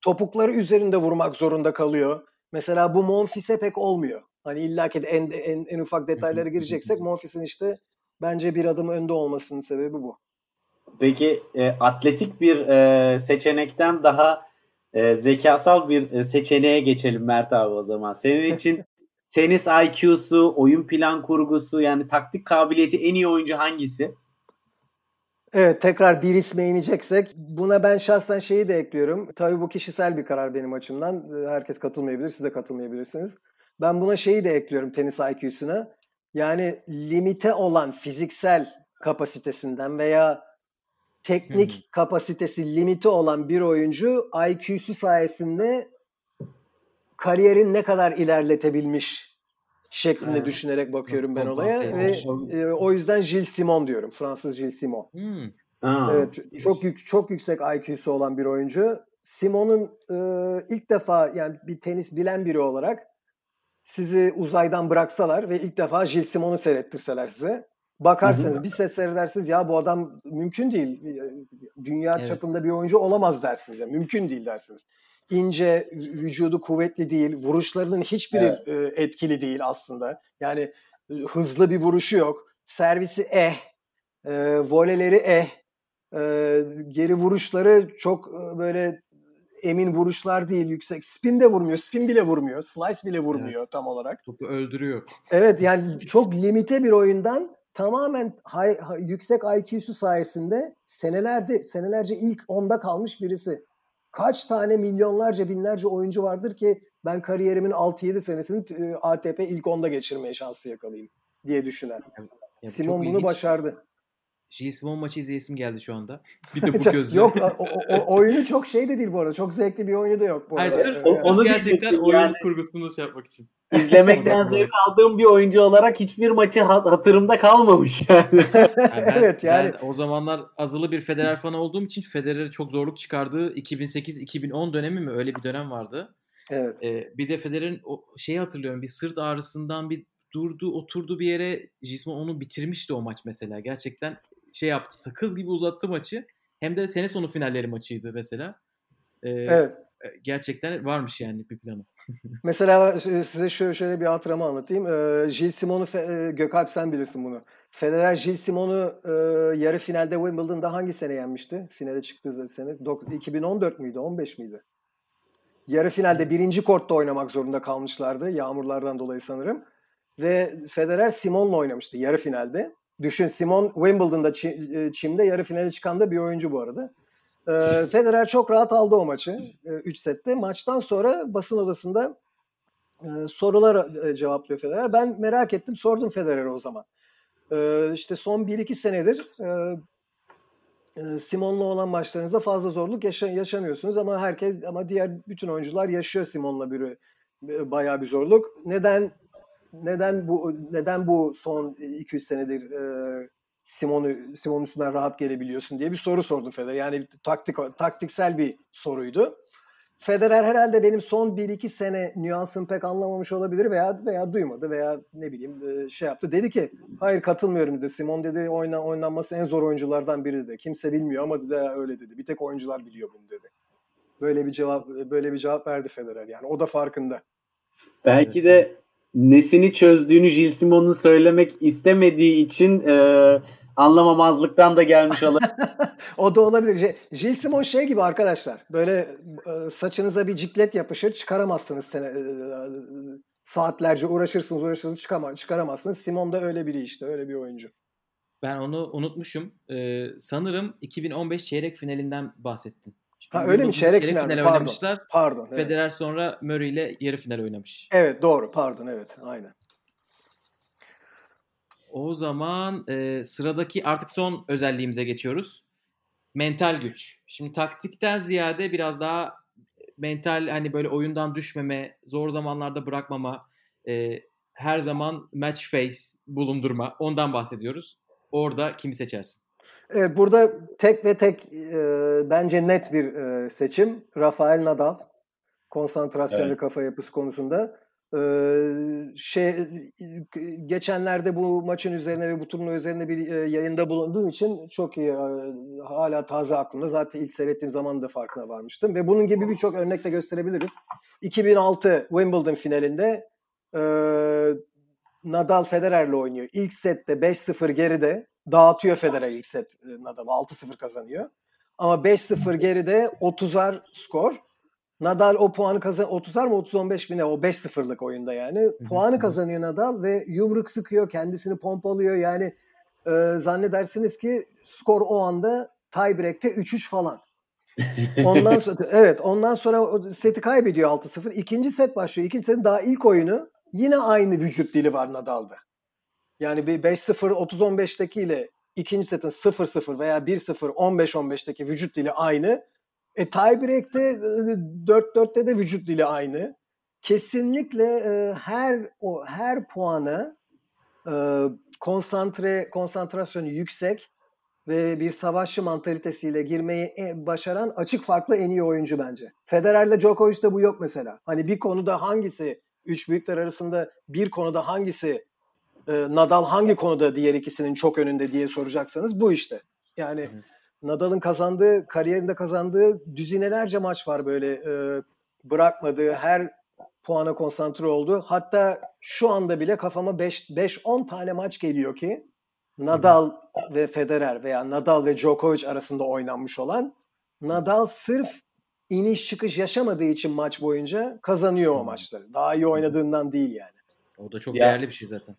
topukları üzerinde vurmak zorunda kalıyor. Mesela bu Monfils'e pek olmuyor. Hani illa ki en, en, en ufak detaylara gireceksek Monfils'in işte bence bir adım önde olmasının sebebi bu. Peki e, atletik bir e, seçenekten daha e, zekasal bir e, seçeneğe geçelim Mert abi o zaman. Senin (laughs) için tenis IQ'su, oyun plan kurgusu yani taktik kabiliyeti en iyi oyuncu hangisi? Evet tekrar bir isme ineceksek buna ben şahsen şeyi de ekliyorum. Tabii bu kişisel bir karar benim açımdan. Ee, Herkes katılmayabilir, siz de katılmayabilirsiniz. Ben buna şeyi de ekliyorum tenis IQ'suna. Yani limite olan fiziksel kapasitesinden veya teknik hı. kapasitesi limiti olan bir oyuncu IQ'su sayesinde kariyerin ne kadar ilerletebilmiş şeklinde Evet. düşünerek bakıyorum Nasıl ben olaya ve e, o yüzden Gilles Simon diyorum. Fransız Gilles Simon. Hmm. Evet çok yük, çok yüksek IQ'su olan bir oyuncu. Simon'un e, ilk defa yani bir tenis bilen biri olarak sizi uzaydan bıraksalar ve ilk defa Gilles Simon'u seyrettirseler size Bakarsınız bir set seyredersiniz ya bu adam mümkün değil. Dünya Evet. çapında bir oyuncu olamaz dersiniz. Yani mümkün değil dersiniz. İnce, vücudu kuvvetli değil, vuruşlarının hiçbiri e, etkili değil aslında. Yani e, hızlı bir vuruşu yok. Servisi eh, e, voleleri eh, e, geri vuruşları çok e, böyle emin vuruşlar değil, yüksek. Spin de vurmuyor, spin bile vurmuyor, slice bile vurmuyor Evet. tam olarak. Topu öldürüyor. Evet yani çok limite bir oyundan tamamen hay- hay- yüksek IQ'su sayesinde senelerde senelerce ilk onda kalmış birisi. Kaç tane milyonlarca binlerce oyuncu vardır ki ben kariyerimin 6-7 senesini e, ATP ilk onda geçirmeye şansı yakalayayım diye düşünen. Ya Simon bunu başardı. Simon maçı izleyesim geldi şu anda. (laughs) Bir de bu Çok- gözle. Yok o, o- oyunu çok şey de değil bu arada. Çok zevkli bir oyunu da yok bu Hayır arada. sırf, O- sırf onu gerçekten oyun yani. kurgusunu şey yapmak için. (laughs) İzlemekten zevk aldığım bir oyuncu olarak hiçbir maçı hat- hatırımda kalmamış yani. (laughs) Yani ben, Evet, yani- ben o zamanlar azılı bir Federer fanı olduğum için Federer'e çok zorluk çıkardığı 2008-2010 dönemi mi öyle bir dönem vardı. Evet. Ee, bir de Federer'in o şeyi hatırlıyorum bir sırt ağrısından bir durdu oturdu bir yere Gismon onu bitirmişti o maç mesela. Gerçekten şey yaptı sakız gibi uzattı maçı. Hem de sene sonu finalleri maçıydı mesela. Ee, Evet. Gerçekten varmış yani bir planı. (laughs) Mesela size şöyle, şöyle bir hatıramı anlatayım. Ee, Gilles Simon'u, e, Gökalp sen bilirsin bunu. Federer Gilles Simon'u e, yarı finalde Wimbledon'da hangi sene yenmişti? Finale çıktığı sene. Dok- 2014 müydü? 15 miydi? Yarı finalde birinci kortta oynamak zorunda kalmışlardı. Yağmurlardan dolayı sanırım. Ve Federer Simon'la oynamıştı yarı finalde. Düşün Simon Wimbledon'da e, çimde yarı finale çıkan da bir oyuncu bu arada. Ee, Federer çok rahat aldı o maçı 3 sette. Maçtan sonra basın odasında e, sorular e, cevaplıyor Federer. Ben merak ettim sordum Federer'e o zaman. Ee, işte son 1-2 senedir e, e, Simon'la olan maçlarınızda fazla zorluk yaşa- yaşamıyorsunuz ama herkes ama diğer bütün oyuncular yaşıyor Simon'la bir e, bayağı bir zorluk. Neden neden bu neden bu son 200 senedir e, Simon'u Simon üstünden rahat gelebiliyorsun diye bir soru sordum Federer. Yani taktik taktiksel bir soruydu. Federer herhalde benim son 1-2 sene nüansını pek anlamamış olabilir veya veya duymadı veya ne bileyim e, şey yaptı. Dedi ki hayır katılmıyorum dedi. Simon dedi oyna, oynanması en zor oyunculardan biri dedi. Kimse bilmiyor ama dedi öyle dedi. Bir tek oyuncular biliyor bunu dedi. Böyle bir cevap böyle bir cevap verdi Federer yani. O da farkında. Belki de nesini çözdüğünü Gilles Simon'un söylemek istemediği için e, anlamamazlıktan da gelmiş olabilir. (laughs) o da olabilir. Je- Gilles Simon şey gibi arkadaşlar. Böyle e, saçınıza bir ciklet yapışır çıkaramazsınız sene, e, saatlerce uğraşırsınız uğraşırsınız çıkama, çıkaramazsınız. Simon da öyle biri işte öyle bir oyuncu. Ben onu unutmuşum. Ee, sanırım 2015 çeyrek finalinden bahsettin. Ha, Çünkü öyle mi? Wimbledon'da Çeyrek final? Pardon. oynamışlar. Pardon. Evet. Federer sonra Murray ile yarı final oynamış. evet doğru pardon evet aynen. O zaman e, sıradaki artık son özelliğimize geçiyoruz. Mental güç. Şimdi taktikten ziyade biraz daha mental hani böyle oyundan düşmeme, zor zamanlarda bırakmama, e, her zaman match face bulundurma. Ondan bahsediyoruz. Orada kimi seçersin? Evet, burada tek ve tek e, bence net bir e, seçim. Rafael Nadal. Konsantrasyon Evet. ve kafa yapısı konusunda. E, şey geçenlerde bu maçın üzerine ve bu turnuva üzerine bir e, yayında bulunduğum için çok iyi e, hala taze aklımda. Zaten ilk seyrettiğim zaman da farkına varmıştım ve bunun gibi birçok örnek de gösterebiliriz. 2006 Wimbledon finalinde e, Nadal Federer'le oynuyor. İlk sette 5-0 geride dağıtıyor Federer ilk set Nadal 6-0 kazanıyor. Ama 5-0 geride 30'ar skor. Nadal o puanı kazan 30'ar mı 30-15 mi ne o 5-0'lık oyunda yani. Puanı kazanıyor Nadal ve yumruk sıkıyor kendisini pompalıyor yani e, zannedersiniz ki skor o anda tiebreak'te 3-3 falan. Ondan (laughs) sonra evet ondan sonra seti kaybediyor 6-0. İkinci set başlıyor. İkinci setin daha ilk oyunu yine aynı vücut dili var Nadal'da. Yani bir 5-0 30-15'teki ile ikinci setin 0-0 veya 1-0 15-15'teki vücut dili aynı. E tiebreak'te e, 4-4'te de vücut dili aynı. Kesinlikle e, her o her puanı e, konsantre konsantrasyonu yüksek ve bir savaşçı mantalitesiyle girmeyi e- başaran açık farklı en iyi oyuncu bence. Federer'le Djokovic'te bu yok mesela. Hani bir konuda hangisi üç büyükler arasında bir konuda hangisi e, Nadal hangi konuda diğer ikisinin çok önünde diye soracaksanız bu işte. Yani Nadal'ın kazandığı, kariyerinde kazandığı düzinelerce maç var böyle e, bırakmadığı, her puana konsantre oldu. Hatta şu anda bile kafama 5-10 tane maç geliyor ki Nadal ve Federer veya Nadal ve Djokovic arasında oynanmış olan Nadal sırf iniş çıkış yaşamadığı için maç boyunca kazanıyor o maçları. Daha iyi oynadığından değil yani. O da çok Ya- değerli bir şey zaten.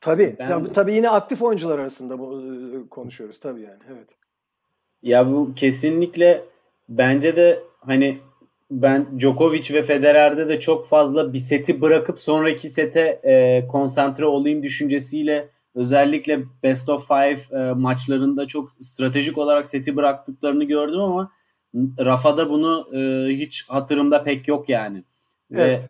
Tabii. Ben- Tabii, tabii yine aktif oyuncular arasında bu konuşuyoruz tabii yani. Evet. Ya bu kesinlikle bence de hani ben Djokovic ve Federer'de de çok fazla bir seti bırakıp sonraki sete e, konsantre olayım düşüncesiyle özellikle best of five e, maçlarında çok stratejik olarak seti bıraktıklarını gördüm ama Rafa'da bunu e, hiç hatırımda pek yok yani. Evet.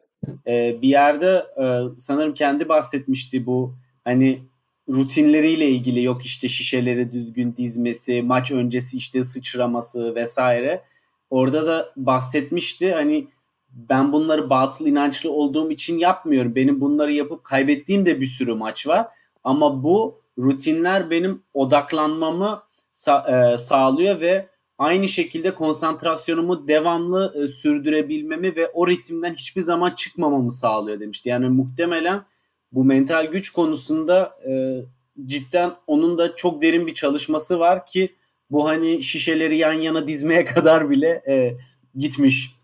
Ve e, bir yerde e, sanırım kendi bahsetmişti bu hani rutinleriyle ilgili yok işte şişeleri düzgün dizmesi, maç öncesi işte sıçraması vesaire. Orada da bahsetmişti hani ben bunları batıl inançlı olduğum için yapmıyorum. Benim bunları yapıp kaybettiğim de bir sürü maç var. Ama bu rutinler benim odaklanmamı sa- e, sağlıyor ve aynı şekilde konsantrasyonumu devamlı e, sürdürebilmemi ve o ritimden hiçbir zaman çıkmamamı sağlıyor demişti. Yani muhtemelen bu mental güç konusunda e, cidden onun da çok derin bir çalışması var ki bu hani şişeleri yan yana dizmeye (laughs) kadar bile e, gitmiş.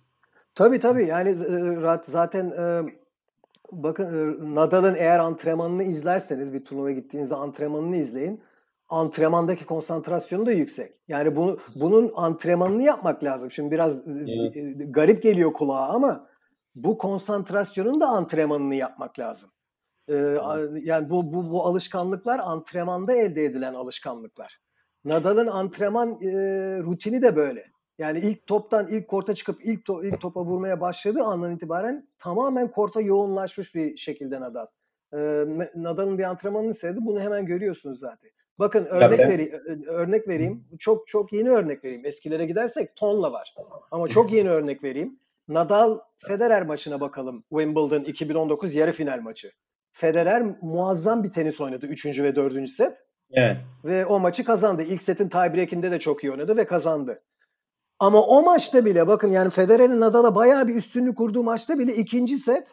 Tabii tabii yani e, zaten e, bakın e, Nadal'ın eğer antrenmanını izlerseniz bir turnuvaya gittiğinizde antrenmanını izleyin. Antrenmandaki konsantrasyonu da yüksek. Yani bunu bunun antrenmanını yapmak lazım. Şimdi biraz e, Evet. garip geliyor kulağa ama bu konsantrasyonun da antrenmanını yapmak lazım. Yani bu, bu bu alışkanlıklar antrenmanda elde edilen alışkanlıklar. Nadal'ın antrenman e, rutini de böyle. Yani ilk toptan ilk korta çıkıp ilk to- ilk topa vurmaya başladığı andan itibaren tamamen korta yoğunlaşmış bir şekilde Nadal. Ee, Nadal'ın bir antrenmanını seyredip bunu hemen görüyorsunuz zaten. Bakın örnek Tabii. vereyim, örnek vereyim. Çok çok yeni örnek vereyim. Eskilere gidersek tonla var. Ama çok yeni örnek vereyim. Nadal Federer maçına bakalım. Wimbledon 2019 yarı final maçı. Federer muazzam bir tenis oynadı 3. ve 4. set Evet. ve o maçı kazandı. İlk setin tiebreak'inde de çok iyi oynadı ve kazandı. Ama o maçta bile bakın yani Federer'in Nadal'a bayağı bir üstünlük kurduğu maçta bile ikinci set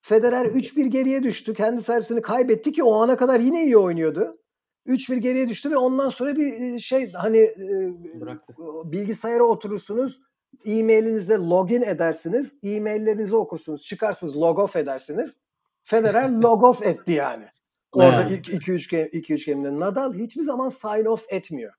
Federer 3-1 geriye düştü. Kendi servisini kaybetti ki o ana kadar yine iyi oynuyordu. 3-1 geriye düştü ve ondan sonra bir e, şey hani e, Bıraktı. bilgisayara oturursunuz, e-mailinize login edersiniz, e-maillerinizi okursunuz, çıkarsınız, log off edersiniz. Federer (laughs) log off etti yani. Orada Evet. ilk 2-3 game, 2-3 game'de. Nadal hiçbir zaman sign off etmiyor.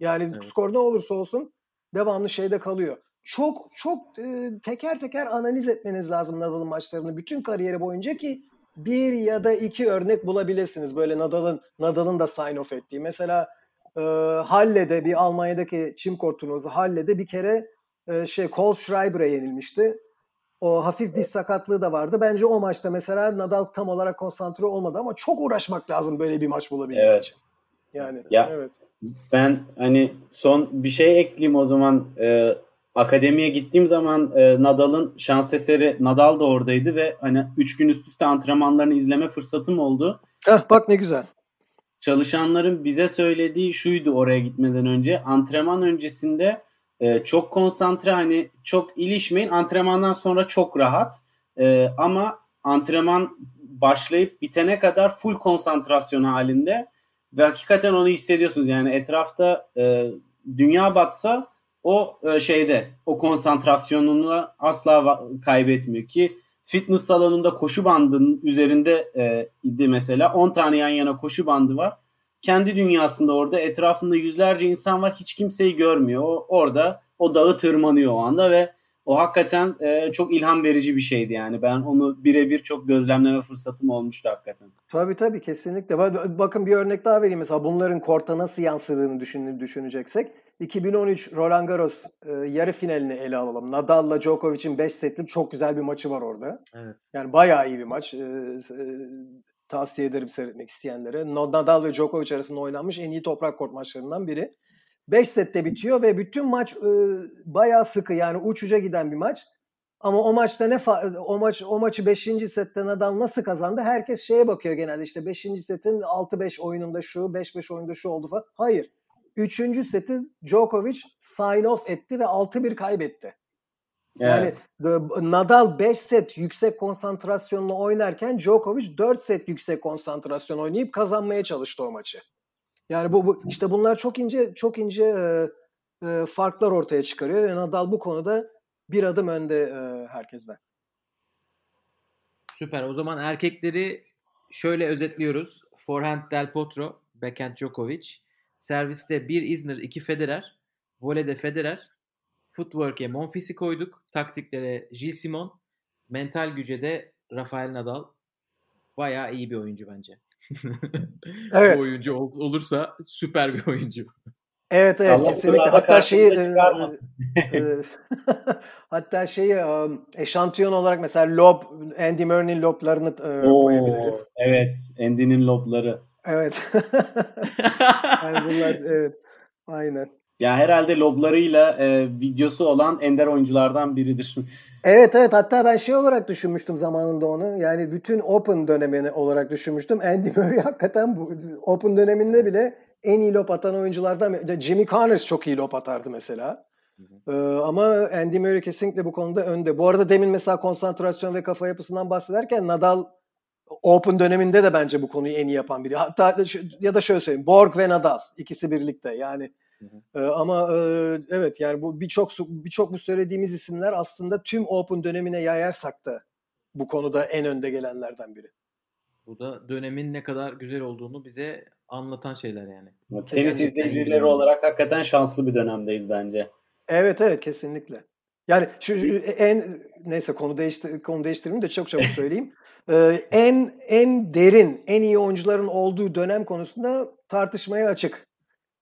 Yani Evet. skor ne olursa olsun devamlı şeyde kalıyor. Çok çok e, teker teker analiz etmeniz lazım Nadal'ın maçlarını bütün kariyeri boyunca ki bir ya da iki örnek bulabilirsiniz. Böyle Nadal'ın Nadal'ın da sign off ettiği. Mesela e, Halle'de bir Almanya'daki çim kort turnuvası Halle'de bir kere e, şey Cole Schreiber'e yenilmişti. O hafif diz sakatlığı da vardı. Bence o maçta mesela Nadal tam olarak konsantre olmadı ama çok uğraşmak lazım böyle bir maç bulabilmek Evet. için. Yani Ya, evet. Ben hani son bir şey ekleyeyim o zaman. Ee, akademiye gittiğim zaman e, Nadal'ın şans eseri Nadal da oradaydı ve hani 3 gün üst üste antrenmanlarını izleme fırsatım oldu. Heh, bak ne güzel. Çalışanların bize söylediği şuydu oraya gitmeden önce. Antrenman öncesinde e, çok konsantre hani çok ilişmeyin. Antrenmandan sonra çok rahat. E, ama antrenman başlayıp bitene kadar full konsantrasyon halinde ve hakikaten onu hissediyorsunuz. Yani etrafta e, dünya batsa o e, şeyde o konsantrasyonunu asla kaybetmiyor ki fitness salonunda koşu bandının üzerinde e, idi mesela 10 tane yan yana koşu bandı var. Kendi dünyasında orada etrafında yüzlerce insan var hiç kimseyi görmüyor. O, orada o dağı tırmanıyor o anda ve o hakikaten e, çok ilham verici bir şeydi yani. Ben onu birebir çok gözlemleme fırsatım olmuştu hakikaten. Tabii tabii kesinlikle. Bak- Bakın bir örnek daha vereyim. Mesela bunların korta nasıl yansıdığını düşün, düşüneceksek. 2013 Roland Garros e, yarı finalini ele alalım. Nadal'la Djokovic'in 5 setlik çok güzel bir maçı var orada. Evet. Yani bayağı iyi bir maç. E, e, tavsiye ederim seyretmek isteyenlere. Nadal ve Djokovic arasında oynanmış en iyi toprak kort maçlarından biri. 5 sette bitiyor ve bütün maç e, bayağı sıkı yani uç uca giden bir maç. Ama o maçta ne o maç o maçı 5. sette Nadal nasıl kazandı? Herkes şeye bakıyor genelde işte 5. setin 6-5 oyununda şu, 5-5 oyunda şu oldu falan. Hayır. 3. seti Djokovic sign off etti ve 6-1 kaybetti. Yani Evet. Nadal 5 set yüksek konsantrasyonla oynarken Djokovic 4 set yüksek konsantrasyon oynayıp kazanmaya çalıştı o maçı. Yani bu, bu işte bunlar çok ince çok ince e, e, farklar ortaya çıkarıyor ve Nadal bu konuda bir adım önde e, herkesten. Süper. O zaman erkekleri şöyle özetliyoruz. Forehand Del Potro, backhand Djokovic, serviste bir Isner, iki Federer, voleyde Federer, footwork'e Monfils'i koyduk, taktiklere Gilles Simon, mental güce de Rafael Nadal. Bayağı iyi bir oyuncu bence. (laughs) Evet. Bu oyuncu ol- olursa süper bir oyuncu. Evet evet Allah kesinlikle. Hatta şeyi e, e, e, (laughs) hatta şeyi e, eşantiyon olarak mesela lob Andy Murray'nin loblarını e, Oo, koyabiliriz. evet. Andy'nin lobları. Evet. (laughs) yani bunlar evet. Aynen. Ya herhalde loblarıyla e, videosu olan ender oyunculardan biridir. (laughs) Evet evet hatta ben şey olarak düşünmüştüm zamanında onu. Yani bütün Open dönemini olarak düşünmüştüm. Andy Murray hakikaten bu Open döneminde bile en iyi lob atan oyunculardan. Jimmy Connors çok iyi lob atardı mesela. Ee, ama Andy Murray kesinlikle bu konuda önde. Bu arada demin mesela konsantrasyon ve kafa yapısından bahsederken Nadal Open döneminde de bence bu konuyu en iyi yapan biri. Hatta ya da şöyle söyleyeyim. Borg ve Nadal ikisi birlikte. Yani ee, ama e, evet yani bu birçok birçok bu söylediğimiz isimler aslında tüm Open dönemine yayarsak da bu konuda en önde gelenlerden biri. Bu da dönemin ne kadar güzel olduğunu bize anlatan şeyler yani. Tenis Kesinlikle izleyicileri olarak hakikaten şanslı bir dönemdeyiz bence. Evet evet kesinlikle. Yani şu, şu en neyse konu değiştir konu değiştireyim de çok çabuk söyleyeyim. (laughs) Ee, en en derin, en iyi oyuncuların olduğu dönem konusunda tartışmaya açık.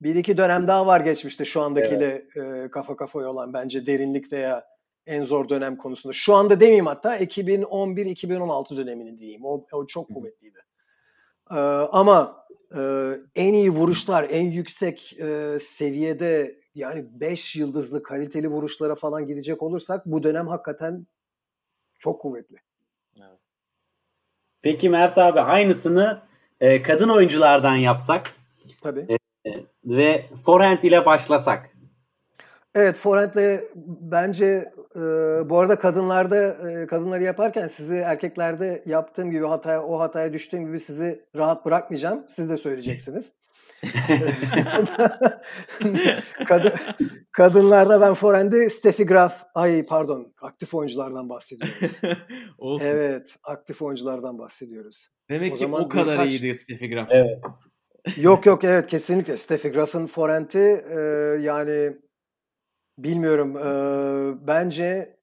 Bir iki dönem daha var geçmişte şu andakiyle e, kafa kafaya olan bence derinlik veya en zor dönem konusunda. Şu anda demeyeyim hatta 2011-2016 dönemini diyeyim. O, o çok kuvvetliydi. Ee, ama e, en iyi vuruşlar, en yüksek e, seviyede yani 5 yıldızlı kaliteli vuruşlara falan gidecek olursak bu dönem hakikaten çok kuvvetli. Peki Mert abi aynısını e, kadın oyunculardan yapsak Tabii. Ve forehand ile başlasak. Evet forehand'le bence e, bu arada kadınlarda e, kadınları yaparken sizi erkeklerde yaptığım gibi hataya o hataya düştüğüm gibi sizi rahat bırakmayacağım. Siz de söyleyeceksiniz. (laughs) Kadın, kadınlarda ben forehand'i Steffi Graf, ay pardon aktif oyunculardan bahsediyorum. (laughs) Olsun. Evet aktif oyunculardan bahsediyoruz. Demek O ki zaman o kadar birkaç- iyiydi Steffi Graf. Evet. Yok yok evet kesinlikle. Steffi Graf'ın forehand'i e, yani bilmiyorum e, bence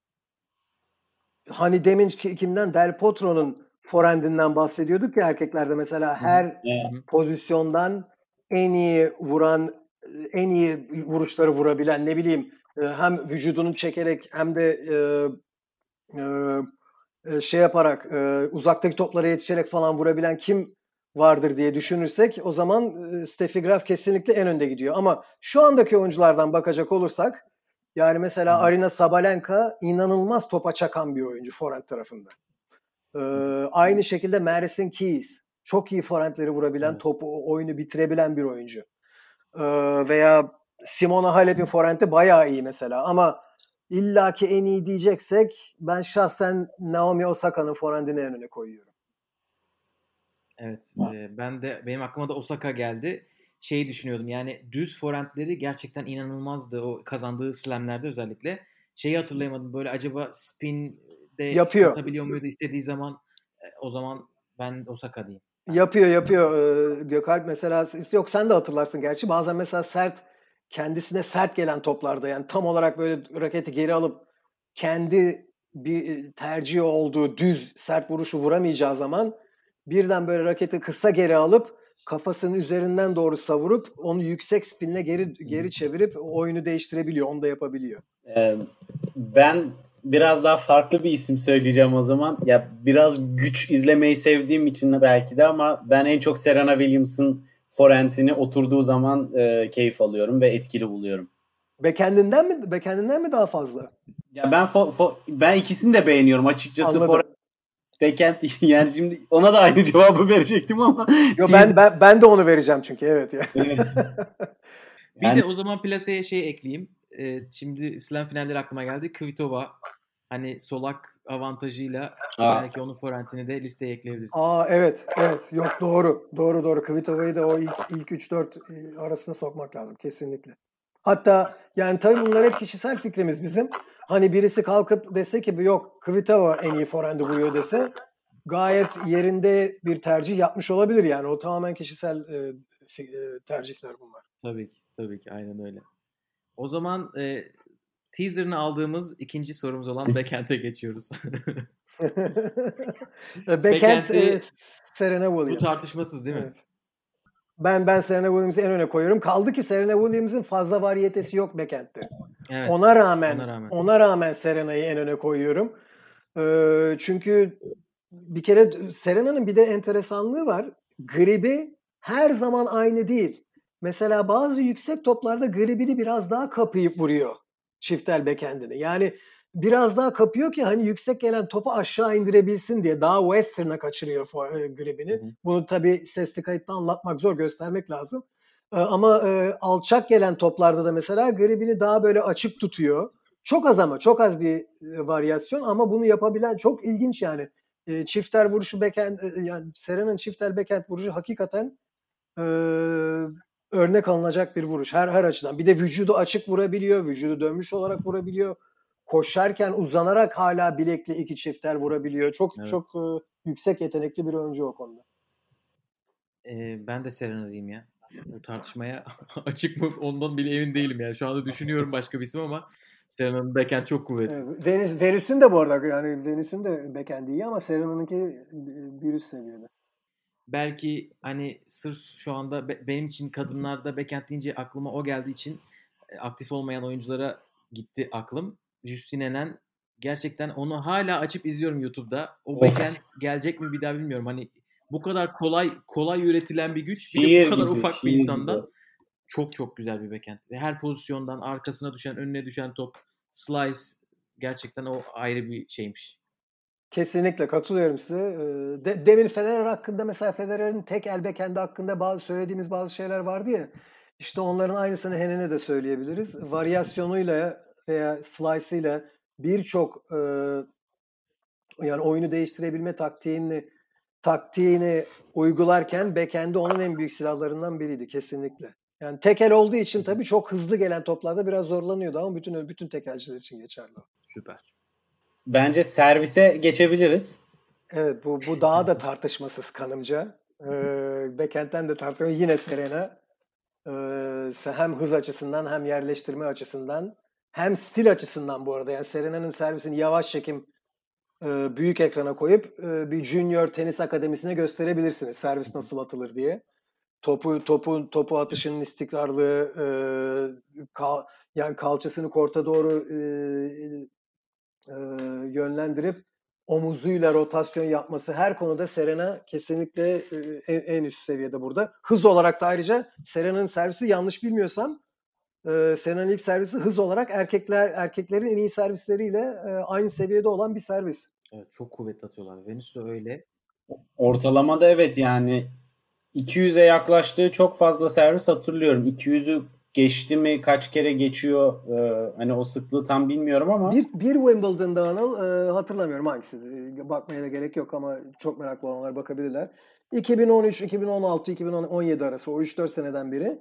hani demin ki- kimden? Del Potro'nun forehand'inden bahsediyorduk ya erkeklerde. Mesela her pozisyondan en iyi vuran en iyi vuruşları vurabilen ne bileyim hem vücudunu çekerek hem de e, e, şey yaparak e, uzaktaki toplara yetişerek falan vurabilen kim vardır diye düşünürsek o zaman Steffi Graf kesinlikle en önde gidiyor. Ama şu andaki oyunculardan bakacak olursak yani mesela Hı. Arina Sabalenka inanılmaz topa çakan bir oyuncu forehand tarafında. Ee, aynı şekilde Madison Keys çok iyi forehandleri vurabilen, Evet. topu oyunu bitirebilen bir oyuncu. Ee, veya Simona Halep'in forehand'i bayağı iyi mesela ama illaki en iyi diyeceksek ben şahsen Naomi Osaka'nın forehand'ini en öne koyuyorum. Evet. e, ben de benim aklıma da Osaka geldi. Şeyi düşünüyordum yani düz forehandleri gerçekten inanılmazdı o kazandığı slamlerde özellikle. Şeyi hatırlayamadım böyle acaba spin de Yapıyor. atabiliyor muydu istediği zaman E, o zaman ben Osaka diyeyim. Yapıyor yapıyor. Gökalp mesela yok sen de hatırlarsın gerçi. Bazen mesela sert kendisine sert gelen toplarda yani tam olarak böyle raketi geri alıp kendi bir tercih olduğu düz sert vuruşu vuramayacağı zaman birden böyle raketi kısa geri alıp kafasının üzerinden doğru savurup onu yüksek spinle geri geri çevirip oyunu değiştirebiliyor. Onu da yapabiliyor. Ee, ben biraz daha farklı bir isim söyleyeceğim o zaman. Ya biraz güç izlemeyi sevdiğim için belki de ama ben en çok Serena Williams'ın forehand'ini oturduğu zaman e, keyif alıyorum ve etkili buluyorum. Backhand'inden mi backhand'inden mi daha fazla? Ya ben fo, fo, ben ikisini de beğeniyorum açıkçası. Anladım. Backend (laughs) yani şimdi ona da aynı cevabı verecektim ama. Yo, ben, ben ben de onu vereceğim çünkü evet ya. Evet. (laughs) Bir Yani- de o zaman plaseye şey ekleyeyim. Ee, şimdi slam finalleri aklıma geldi. Kvitova hani solak avantajıyla Aa. belki onun forentini de listeye ekleyebiliriz. Aa evet evet yok doğru doğru doğru Kvitova'yı da o ilk ilk 3-4 arasına sokmak lazım kesinlikle. Hatta yani tabii bunlar hep kişisel fikrimiz bizim. Hani birisi kalkıp dese ki yok Kvitova en iyi forehand'i vuruyor dese gayet yerinde bir tercih yapmış olabilir yani. O tamamen kişisel e, e, tercihler bunlar. Tabii ki. Tabii ki. Aynen öyle. O zaman e, teaser'ını aldığımız ikinci sorumuz olan backhand'e geçiyoruz. Backhand (laughs) Backhand'i- e, Serena Bu Williams. tartışmasız değil mi? Evet. Ben ben Serena Williams'ı en öne koyuyorum. Kaldı ki Serena Williams'ın fazla variyetesi yok backhand'te. Evet. Ona rağmen ona rağmen. ona rağmen Serena'yı en öne koyuyorum. Ee, çünkü bir kere Serena'nın bir de enteresanlığı var. Gribi her zaman aynı değil. Mesela bazı yüksek toplarda gribini biraz daha kapayıp vuruyor çiftel backhand'ini. Yani biraz daha kapıyor ki hani yüksek gelen topu aşağı indirebilsin diye daha western'a kaçırıyor for- e, gribini. Hı hı. Bunu tabii sesli kayıtta anlatmak zor, göstermek lazım. Ee, Ama e, alçak gelen toplarda da mesela gribini daha böyle açık tutuyor. Çok az ama çok az bir e, varyasyon ama bunu yapabilen çok ilginç yani. E, çifter vuruşu backhand e, yani Serena'nın çifter backhand vuruşu hakikaten e, örnek alınacak bir vuruş her her açıdan. Bir de vücudu açık vurabiliyor, vücudu dönmüş olarak vurabiliyor. Koşarken uzanarak hala bilekli iki çifter vurabiliyor. Çok Evet. çok e, yüksek yetenekli bir oyuncu o konuda. E, ben de Serena diyeyim ya. Bu tartışmaya (laughs) açık mı ondan bile emin değilim yani. Şu anda düşünüyorum başka bir isim ama Serena'nın backhand çok kuvvetli. Evet, Venüs, Venüs'ün de bu arada yani Venüs'ün de backhand'i iyi ama Serena'nınki bir üst seviyede. belki hani sırf şu anda be- benim için kadınlarda backhand deyince aklıma o geldiği için e, aktif olmayan oyunculara gitti aklım. Justine gerçekten onu hala açıp izliyorum YouTube'da. O Of. backhand gelecek mi bir daha bilmiyorum. Hani bu kadar kolay kolay üretilen bir güç bir de bu kadar gibi, ufak bir insandan gibi. çok çok güzel bir backhand. Ve her pozisyondan arkasına düşen, önüne düşen top, slice gerçekten o ayrı bir şeymiş. Kesinlikle katılıyorum size. Ee, De, demin Federer hakkında mesela Federer'in tek el backhand'i hakkında bazı söylediğimiz bazı şeyler vardı ya. İşte onların aynısını Henen'e de söyleyebiliriz. Varyasyonuyla veya slice'ıyla birçok e, yani oyunu değiştirebilme taktiğini taktiğini uygularken backhand'i onun en büyük silahlarından biriydi kesinlikle. Yani tekel olduğu için tabii çok hızlı gelen toplarda biraz zorlanıyordu ama bütün bütün tekelciler için geçerli. Süper. Bence servise geçebiliriz. Evet bu bu (laughs) daha da tartışmasız kanımca. Ee, Backhand'den de tartışma yine Serena. Ee, hem hız açısından hem yerleştirme açısından hem stil açısından bu arada. Yani Serena'nın servisini yavaş çekim e, büyük ekrana koyup e, bir junior tenis akademisine gösterebilirsiniz servis nasıl atılır diye. Topu topu topu atışının istikrarlığı e, kal- yani kalçasını korta doğru e, e, yönlendirip omuzuyla rotasyon yapması her konuda Serena kesinlikle en, en üst seviyede burada. Hız olarak da ayrıca Serena'nın servisi yanlış bilmiyorsam e, Serena'nın ilk servisi hız olarak erkekler erkeklerin en iyi servisleriyle e, aynı seviyede olan bir servis. Evet çok kuvvetli atıyorlar. Venüs de öyle. Ortalamada evet yani 200'e yaklaştığı çok fazla servis hatırlıyorum. 200'ü geçti mi kaç kere geçiyor Ee, hani o sıklığı tam bilmiyorum ama Bir, bir Wimbledon'da Anıl e, hatırlamıyorum hangisi. E, bakmaya da gerek yok ama çok meraklı olanlar bakabilirler. 2013, 2016, 2017 arası o 3-4 seneden biri e,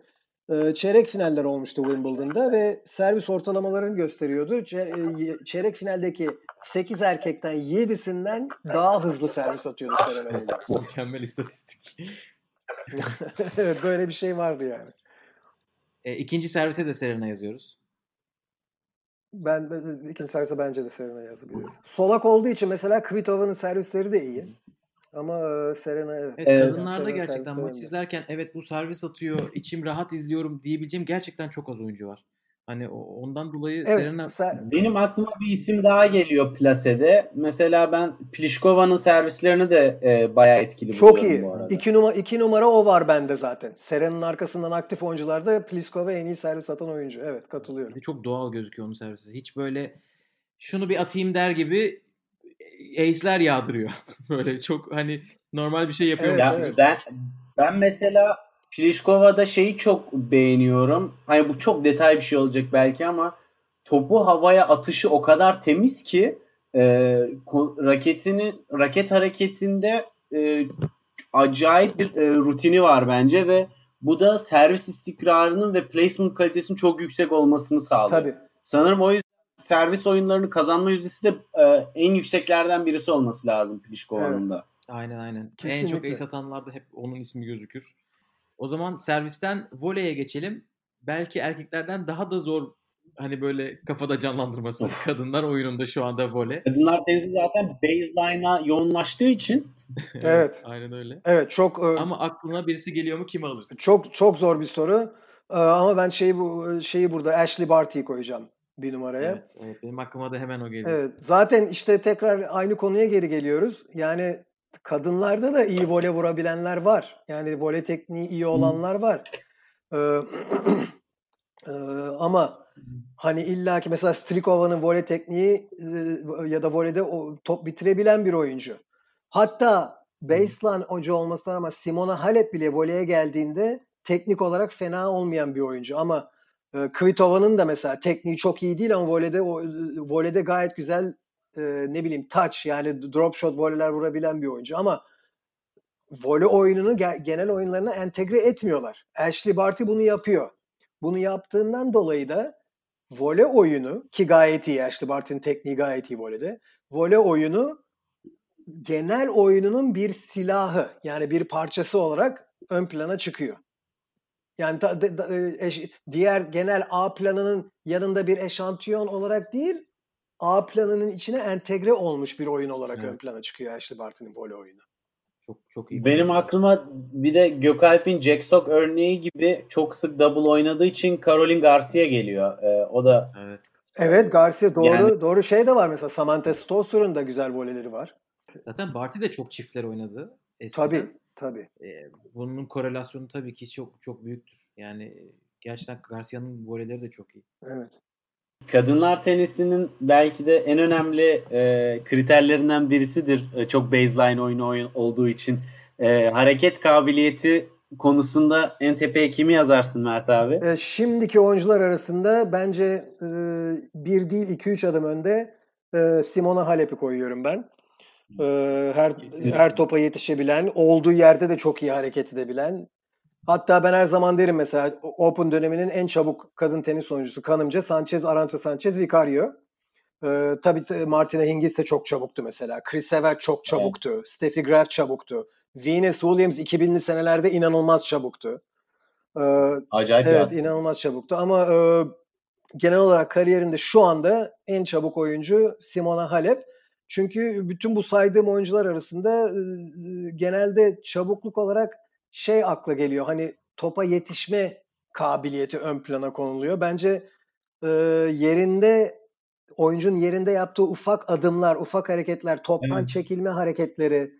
çeyrek finaller olmuştu Wimbledon'da ve servis ortalamalarını gösteriyordu. E, çeyrek finaldeki 8 erkekten 7'sinden daha hızlı servis atıyordu Serena Williams. Mükemmel istatistik. (laughs) evet böyle bir şey vardı yani. E, ikinci servise de Serena yazıyoruz. Ben ben- ikinci servise bence de Serena yazabiliriz. Solak olduğu için mesela Kvitova'nın servisleri de iyi. Ama e, Serena evet. Evet, kadınlarda Serena gerçekten maç önde. izlerken evet bu servis atıyor, içim rahat izliyorum diyebileceğim gerçekten çok az oyuncu var. Hani o- ondan dolayı Evet, Serena ser- benim aklıma bir isim daha geliyor plasede. Mesela ben Pliškova'nın servislerini de e, bayağı etkili çok buluyorum iyi. bu arada. İki, numara, iki numara o var bende zaten. Serena'nın arkasından aktif oyuncularda Pliskova en iyi servis atan oyuncu. Evet katılıyorum. çok doğal gözüküyor onun servisi. Hiç böyle şunu bir atayım der gibi ace'ler yağdırıyor. (laughs) Böyle çok hani normal bir şey yapıyor. Evet, evet. ben ben mesela Pliškova'da şeyi çok beğeniyorum. Hani bu çok detay bir şey olacak belki ama topu havaya atışı o kadar temiz ki e, raketini raket hareketinde e, acayip bir e, rutini var bence ve bu da servis istikrarının ve placement kalitesinin çok yüksek olmasını sağlıyor. Tabii. Sanırım o yüzden servis oyunlarını kazanma yüzdesi de e, en yükseklerden birisi olması lazım Pliškova'nın da. Aynen aynen. En Kesinlikle. çok ace atanlarda hep onun ismi gözükür. O zaman servisten voleye geçelim. Belki erkeklerden daha da zor hani böyle kafada canlandırması. Kadınlar oyununda şu anda voley. Kadınlar tenisi zaten baseline'a yoğunlaştığı için (laughs) Evet. Aynen öyle. Evet çok e, Ama aklına birisi geliyor mu kimi alırsın? çok çok zor bir soru. Ee, ama ben şeyi bu şeyi burada Ashley Barty'yi koyacağım bir numaraya. Evet, evet. Benim aklıma da hemen o geliyor. Evet. Zaten işte tekrar aynı konuya geri geliyoruz. Yani kadınlarda da iyi vole vurabilenler var. Yani vole tekniği iyi olanlar var. Ee, (clears throat) e, ama hani illaki mesela Strikova'nın vole tekniği e, ya da voleyde o top bitirebilen bir oyuncu. Hatta baseline hoca olmasına ama Simona Halep bile voleye geldiğinde teknik olarak fena olmayan bir oyuncu ama e, Kvitova'nın da mesela tekniği çok iyi değil ama voleyde o voleyde gayet güzel ne bileyim touch yani drop shot voleyler vurabilen bir oyuncu ama voley oyununu ge- genel oyunlarına entegre etmiyorlar. Ashley Barty bunu yapıyor. Bunu yaptığından dolayı da voley oyunu ki gayet iyi Ashley Barty'nin tekniği gayet iyi voleyde. Voley oyunu genel oyununun bir silahı yani bir parçası olarak ön plana çıkıyor. Yani da- da- da- e, eş- diğer genel A planının yanında bir eşantiyon olarak değil, A planının içine entegre olmuş bir oyun olarak Evet. ön plana çıkıyor Ashley Barty'nin voley oyunu. Çok çok iyi. benim aklıma bir de Gökalp'in Jack Sock örneği gibi çok sık double oynadığı için Caroline Garcia geliyor. Ee, o da Evet. Evet Garcia doğru Yani- doğru şey de var mesela Samantha Stossur'un da güzel voleyleri var. Zaten Barty de çok çiftler oynadı. Eskiden. Tabii tabii. Ee, bunun korelasyonu tabii ki çok çok büyüktür. Yani gerçekten Garcia'nın voleyleri de çok iyi. Evet. kadınlar tenisinin belki de en önemli e, kriterlerinden birisidir. E, çok baseline oyunu oyun olduğu için. E, hareket kabiliyeti konusunda en tepeye kimi yazarsın Mert abi? E, şimdiki oyuncular arasında bence e, bir değil iki üç adım önde e, Simona Halep'i koyuyorum ben. E, her her topa yetişebilen, olduğu yerde de çok iyi hareket edebilen. Hatta ben her zaman derim mesela Open döneminin en çabuk kadın tenis oyuncusu kanımca Sanchez, Arantxa Sanchez, Vicario. E, tabii Martina Hingis de çok çabuktu mesela. Chris Evert çok çabuktu. Steffi Graf çabuktu. Venus Williams 2000'li senelerde inanılmaz çabuktu. E, Acayip Evet adam. inanılmaz çabuktu ama e, genel olarak kariyerinde şu anda en çabuk oyuncu Simona Halep. Çünkü bütün bu saydığım oyuncular arasında e, genelde çabukluk olarak şey akla geliyor. Hani topa yetişme kabiliyeti ön plana konuluyor. Bence e, yerinde oyuncunun yerinde yaptığı ufak adımlar, ufak hareketler, toptan Evet. çekilme hareketleri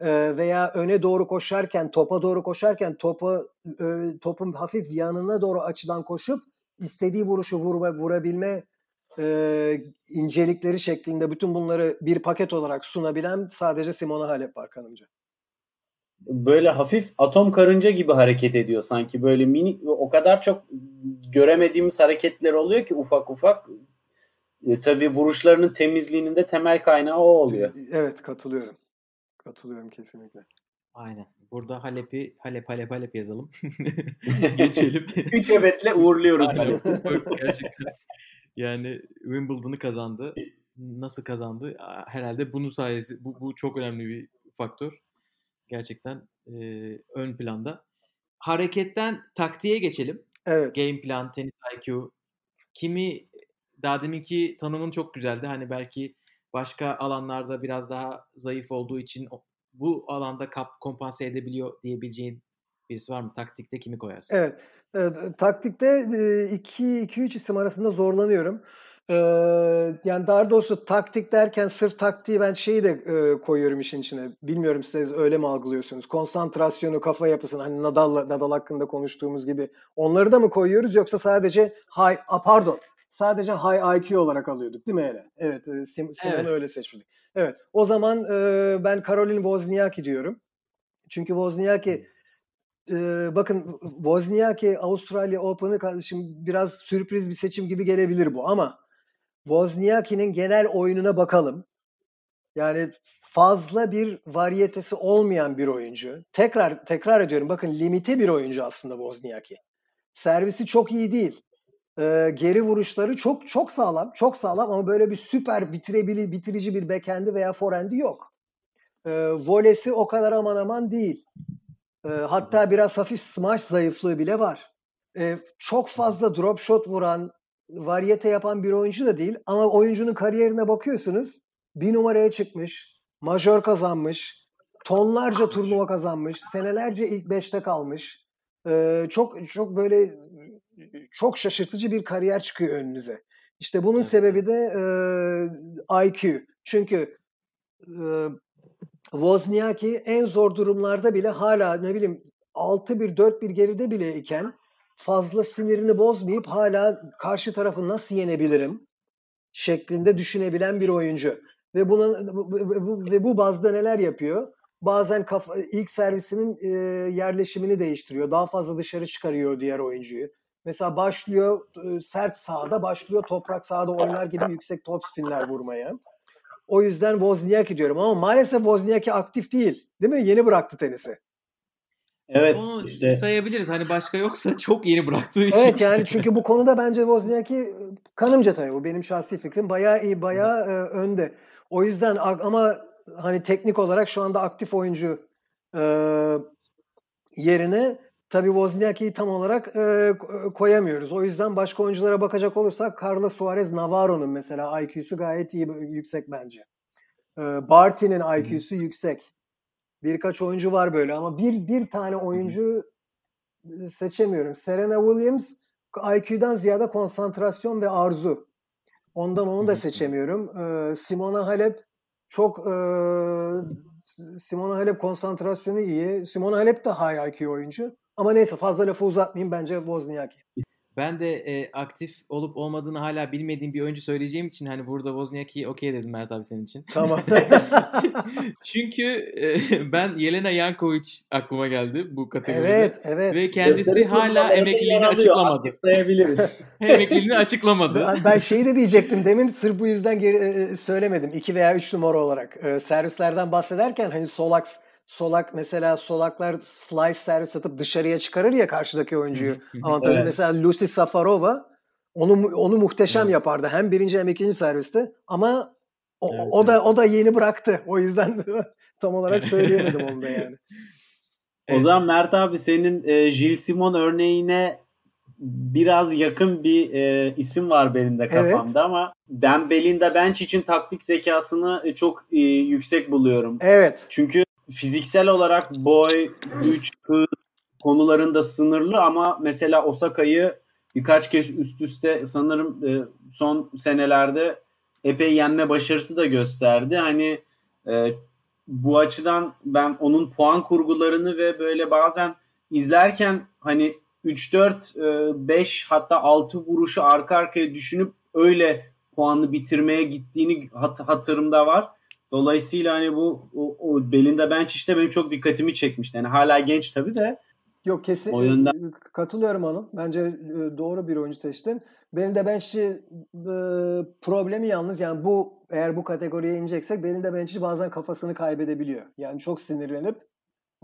e, veya öne doğru koşarken, topa doğru koşarken topa e, topun hafif yanına doğru açıdan koşup istediği vuruşu vurma, vurabilme e, incelikleri şeklinde bütün bunları bir paket olarak sunabilen sadece Simona Halep var kanımca. Böyle hafif atom karınca gibi hareket ediyor sanki. Böyle mini o kadar çok göremediğimiz hareketler oluyor ki ufak ufak. E, tabii vuruşlarının temizliğinin de temel kaynağı o oluyor. Evet katılıyorum. Katılıyorum kesinlikle. Aynen. Burada Halep'i Halep Halep Halep yazalım. (laughs) Geçelim. Üç evetle uğurluyoruz. Aynen. Gerçekten. Yani Wimbledon'ı kazandı. Nasıl kazandı? Herhalde bunun sayesi bu, bu çok önemli bir faktör. Gerçekten e, ön planda. Hareketten taktiğe geçelim. Evet. Game plan, tenis IQ. Kimi daha deminki tanımın çok güzeldi. Hani belki başka alanlarda biraz daha zayıf olduğu için bu alanda kap kompanse edebiliyor diyebileceğin birisi var mı? Taktikte kimi koyarsın? Evet. Evet, taktikte 2-3 isim arasında zorlanıyorum. Ee, yani daha doğrusu taktik derken sırf taktiği ben şeyi de e, koyuyorum işin içine. Bilmiyorum siz öyle mi algılıyorsunuz? Konsantrasyonu, kafa yapısını hani Nadal Nadal hakkında konuştuğumuz gibi onları da mı koyuyoruz yoksa sadece hay a, pardon sadece high IQ olarak alıyorduk değil mi hele? Evet, e, Sim, Simon'u Evet. öyle seçmiştik. Evet, o zaman e, ben Caroline Wozniacki diyorum. Çünkü Wozniacki bakın Wozniacki Avustralya Open'ı kardeşim biraz sürpriz bir seçim gibi gelebilir bu ama Wozniacki'nin genel oyununa bakalım. Yani fazla bir variyetesi olmayan bir oyuncu. Tekrar tekrar ediyorum bakın limite bir oyuncu aslında Wozniacki. Servisi çok iyi değil. Ee, geri vuruşları çok çok sağlam, çok sağlam ama böyle bir süper bitirebili bitirici bir backhand'i veya forehand'i yok. Ee, volesi o kadar aman aman değil. Ee, hatta biraz hafif smash zayıflığı bile var. Ee, çok fazla drop shot vuran, variyete yapan bir oyuncu da değil ama oyuncunun kariyerine bakıyorsunuz bir numaraya çıkmış, majör kazanmış, tonlarca turnuva kazanmış, senelerce ilk beşte kalmış. Ee, çok çok böyle çok şaşırtıcı bir kariyer çıkıyor önünüze. İşte bunun sebebi de e, IQ. Çünkü e, Wozniacki en zor durumlarda bile hala ne bileyim 6-1 4-1 geride bile iken fazla sinirini bozmayıp hala karşı tarafı nasıl yenebilirim şeklinde düşünebilen bir oyuncu. Ve buna bu- ve bu bazda neler yapıyor? Bazen kafa, ilk servisinin e, yerleşimini değiştiriyor. Daha fazla dışarı çıkarıyor diğer oyuncuyu. Mesela başlıyor e, sert sahada, başlıyor toprak sahada oynar gibi yüksek top spinler vurmaya. O yüzden Wozniacki diyorum ama maalesef Wozniacki aktif değil. Değil mi? Yeni bıraktı tenisi. Evet Onu işte sayabiliriz. Hani başka yoksa (laughs) çok yeni bıraktığı için. Evet yani çünkü bu konuda bence Wozniacki kanımca tabii bu benim şahsi fikrim bayağı iyi bayağı e, önde. O yüzden ama hani teknik olarak şu anda aktif oyuncu e, yerine tabii Wozniacki'yi tam olarak e, ko- koyamıyoruz. O yüzden başka oyunculara bakacak olursak Carlos Suarez Navarro'nun mesela IQ'su gayet iyi yüksek bence. E, Barty'nin IQ'su yüksek. Birkaç oyuncu var böyle ama bir bir tane oyuncu e, seçemiyorum. Serena Williams IQ'dan ziyade konsantrasyon ve arzu. Ondan onu da seçemiyorum. Ee, Simona Halep çok e, Simona Halep konsantrasyonu iyi. Simona Halep de high IQ oyuncu. Ama neyse fazla lafı uzatmayayım bence Wozniacki. Ben de e, aktif olup olmadığını hala bilmediğim bir oyuncu söyleyeceğim için hani burada Wozniacki'yi okey dedim Mert abi senin için. Tamam. (laughs) Çünkü e, ben Yelena Yankovic aklıma geldi bu kategoride. evet, evet. Ve kendisi gösteri hala emekliliğini açıklamadı. Sayabiliriz. (laughs) emekliliğini açıklamadı. Ben, ben şeyi de diyecektim demin sırf bu yüzden geri, e, söylemedim. 2 veya 3 numara olarak. E, servislerden bahsederken hani solak solak mesela solaklar slice servis atıp dışarıya çıkarır ya karşıdaki oyuncuyu. Avantajı Evet. mesela Lucy Safarova onu onu muhteşem Evet. yapardı. Hem birinci hem ikinci serviste ama o, Evet, o da evet. o da yeni bıraktı. O yüzden (laughs) tam olarak Evet. söyleyemedim onu da (laughs) yani. O Evet. zaman Mert abi senin e, Gilles Simon örneğine biraz yakın bir e, isim var benim de kafamda ama ben Belinda Bencic'in taktik zekasını e, çok e, yüksek buluyorum. Evet. Çünkü fiziksel olarak boy, güç, hız konularında sınırlı ama mesela Osaka'yı birkaç kez üst üste sanırım e, son senelerde epey yenme başarısı da gösterdi. Hani e, bu açıdan ben onun puan kurgularını ve böyle bazen izlerken hani 3 4 5 hatta 6 vuruşu arka arkaya düşünüp öyle puanı bitirmeye gittiğini hat- hatırımda var. Dolayısıyla hani bu o, o Belinda Bencic işte benim çok dikkatimi çekmişti. Yani hala genç tabii de Yok kesin O yönden- katılıyorum Anıl. Bence doğru bir oyuncu seçtin. Benim de Bencic'i e, problemi yalnız yani bu eğer bu kategoriye ineceksek benim de Bencic bazen kafasını kaybedebiliyor. Yani çok sinirlenip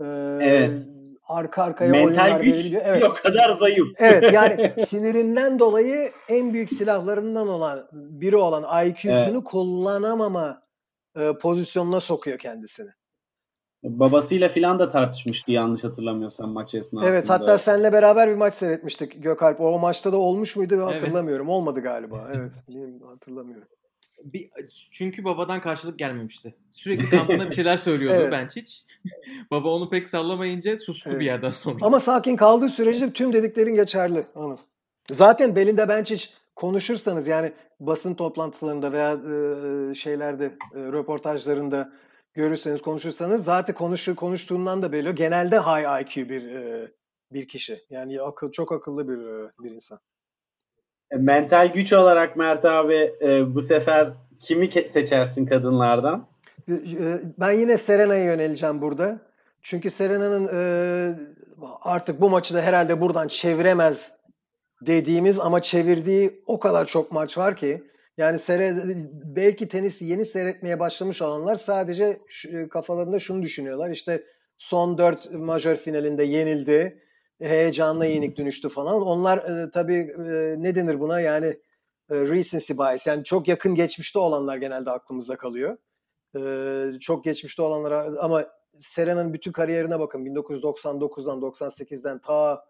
e, Evet. arka arkaya oyunlar mental güç verebiliyor. Evet. o kadar zayıf. Evet yani (laughs) sinirinden dolayı en büyük silahlarından olan biri olan IQ'sunu kullanamama e, pozisyonuna sokuyor kendisini. Babasıyla filan da tartışmıştı yanlış hatırlamıyorsam maç esnasında. Evet hatta seninle beraber bir maç seyretmiştik Gökalp. O maçta da olmuş muydu ben Evet. hatırlamıyorum. Olmadı galiba. (laughs) Evet. hatırlamıyorum. Bir, çünkü babadan karşılık gelmemişti. Sürekli kampında bir şeyler söylüyordu Evet. Benčić. (laughs) Baba onu pek sallamayınca sustu Evet. bir yerden sonra. Ama sakin kaldığı sürece tüm dediklerin geçerli Anıl. Zaten Belinda Bencic konuşursanız yani basın toplantılarında veya e, şeylerde e, röportajlarında görürseniz konuşursanız zaten konuşu konuştuğundan da belli. Genelde high IQ bir e, bir kişi. Yani akıl çok akıllı bir e, bir insan. Mental güç olarak Mert abi e, bu sefer kimi seçersin kadınlardan? Ben yine Serena'ya yöneleceğim burada. Çünkü Serena'nın e, artık bu maçı da herhalde buradan çeviremez dediğimiz ama çevirdiği o kadar çok maç var ki yani seyre, belki tenisi yeni seyretmeye başlamış olanlar sadece şu, e, kafalarında şunu düşünüyorlar. İşte son dört majör finalinde yenildi. Heyecanla yenik dönüştü falan. Onlar e, tabii e, ne denir buna yani e, recency bias. Yani çok yakın geçmişte olanlar genelde aklımızda kalıyor. E, çok geçmişte olanlara ama Serena'nın bütün kariyerine bakın. 1999'dan 98'den ta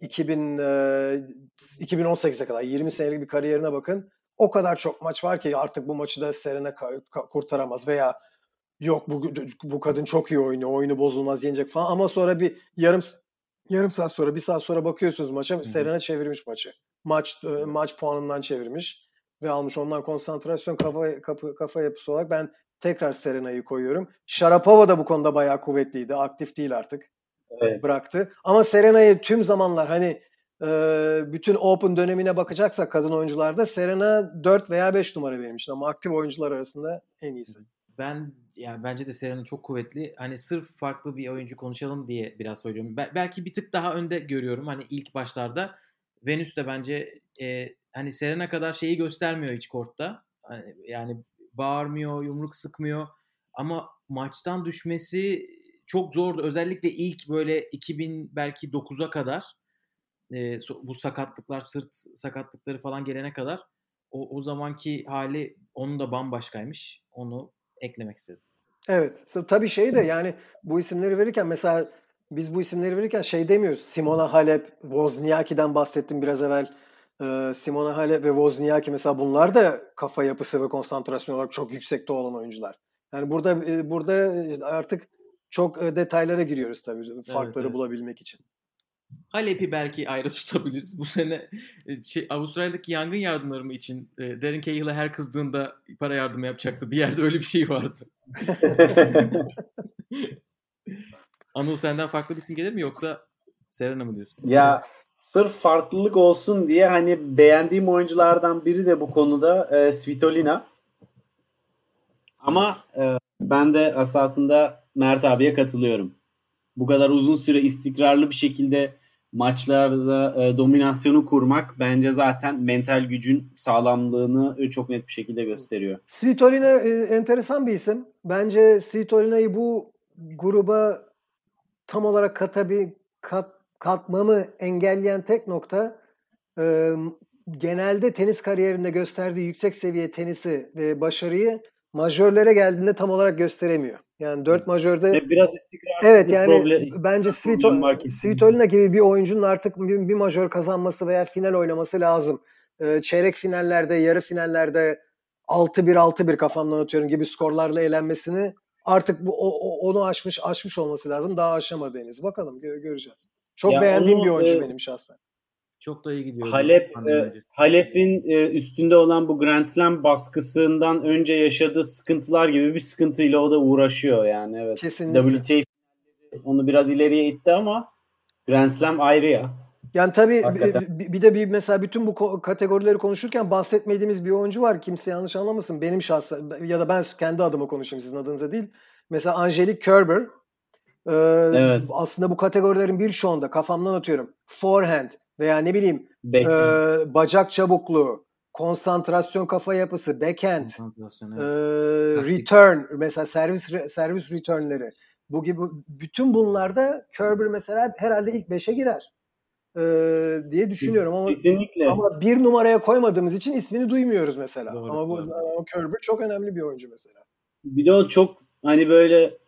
2000 e, 2018'e kadar 20 senelik bir kariyerine bakın. O kadar çok maç var ki artık bu maçı da Serena kurtaramaz veya yok bu bu kadın çok iyi oynuyor. Oyunu bozulmaz yenecek falan ama sonra bir yarım yarım saat sonra bir saat sonra bakıyorsunuz maça Hı-hı. Serena çevirmiş maçı. Maç e, maç puanından çevirmiş ve almış ondan konsantrasyon kafa kafa, kafa yapısı olarak ben tekrar Serena'yı koyuyorum. Sharapova da bu konuda bayağı kuvvetliydi. Aktif değil artık. Evet. Bıraktı. Ama Serena'yı tüm zamanlar hani e, bütün Open dönemine bakacaksak kadın oyuncularda Serena 4 veya 5 numara benim için ama aktif oyuncular arasında en iyisi. Ben yani bence de Serena çok kuvvetli. Hani sırf farklı bir oyuncu konuşalım diye biraz söylüyorum. Be- belki bir tık daha önde görüyorum hani ilk başlarda. Venüs de bence e, hani Serena kadar şeyi göstermiyor hiç kortta. Hani, yani bağırmıyor, yumruk sıkmıyor. Ama maçtan düşmesi çok zordu. Özellikle ilk böyle 2000 belki 9'a kadar e, bu sakatlıklar, sırt sakatlıkları falan gelene kadar o, o zamanki hali onun da bambaşkaymış. Onu eklemek istedim. Evet. Tabii şey de yani bu isimleri verirken mesela biz bu isimleri verirken şey demiyoruz. Simona Halep, Wozniacki'den bahsettim biraz evvel. Ee, Simona Halep ve Wozniacki mesela bunlar da kafa yapısı ve konsantrasyon olarak çok yüksekte olan oyuncular. Yani burada e, burada artık çok e, detaylara giriyoruz tabii farkları evet, evet. bulabilmek için. Halep'i belki ayrı (laughs) tutabiliriz. Bu sene e, şey, Avustralya'daki yangın yardımları için e, Darren Cahill'e her kızdığında para yardımı yapacaktı. Bir yerde öyle bir şey vardı. (laughs) Anıl senden farklı bir isim gelir mi yoksa Serena mı diyorsun? Ya sırf farklılık olsun diye hani beğendiğim oyunculardan biri de bu konuda e, Svitolina. Ama e, ben de esasında Mert abiye katılıyorum. Bu kadar uzun süre istikrarlı bir şekilde maçlarda e, dominasyonu kurmak bence zaten mental gücün sağlamlığını e, çok net bir şekilde gösteriyor. Svitolina e, enteresan bir isim. Bence Svitolina'yı bu gruba tam olarak katabi, kat, katmamı engelleyen tek nokta e, genelde tenis kariyerinde gösterdiği yüksek seviye tenisi ve başarıyı majörlere geldiğinde tam olarak gösteremiyor. Yani dört majörde ve biraz istikrar. Evet yani problem, bence Svito, Svitolina gibi bir oyuncunun artık bir, bir majör kazanması veya final oynaması lazım. Ee, çeyrek finallerde, yarı finallerde 6-1 6-1 kafamdan atıyorum gibi skorlarla eğlenmesini artık bu o, o, onu aşmış aşmış olması lazım. Daha aşamadı henüz. Bakalım gö- göreceğiz. Çok ya beğendiğim onu, bir oyuncu e, benim şahsen. Çok da iyi gidiyor. Halep e, Halep'in e, üstünde olan bu Grand Slam baskısından önce yaşadığı sıkıntılar gibi bir sıkıntıyla o da uğraşıyor yani evet. Kesinlikle. WTA onu biraz ileriye itti ama Grand Slam ayrı ya. Yani tabii bir, bir de bir mesela bütün bu kategorileri konuşurken bahsetmediğimiz bir oyuncu var. Kimse yanlış anlamasın. Benim şahsen ya da ben kendi adıma konuşayım sizin adınıza değil. Mesela Angelique Kerber. Ee, evet. Aslında bu kategorilerin birçoğunda kafamdan atıyorum. Forehand, veya ne bileyim e, bacak çabukluğu, konsantrasyon kafa yapısı, backhand, e, return mesela servis servis returnleri. Bu gibi bütün bunlarda Kerber mesela herhalde ilk 5'e girer. E, diye düşünüyorum ama Kesinlikle. ama bir numaraya koymadığımız için ismini duymuyoruz mesela. Doğru, ama bu doğru. Kerber çok önemli bir oyuncu mesela. Bir de o çok hani böyle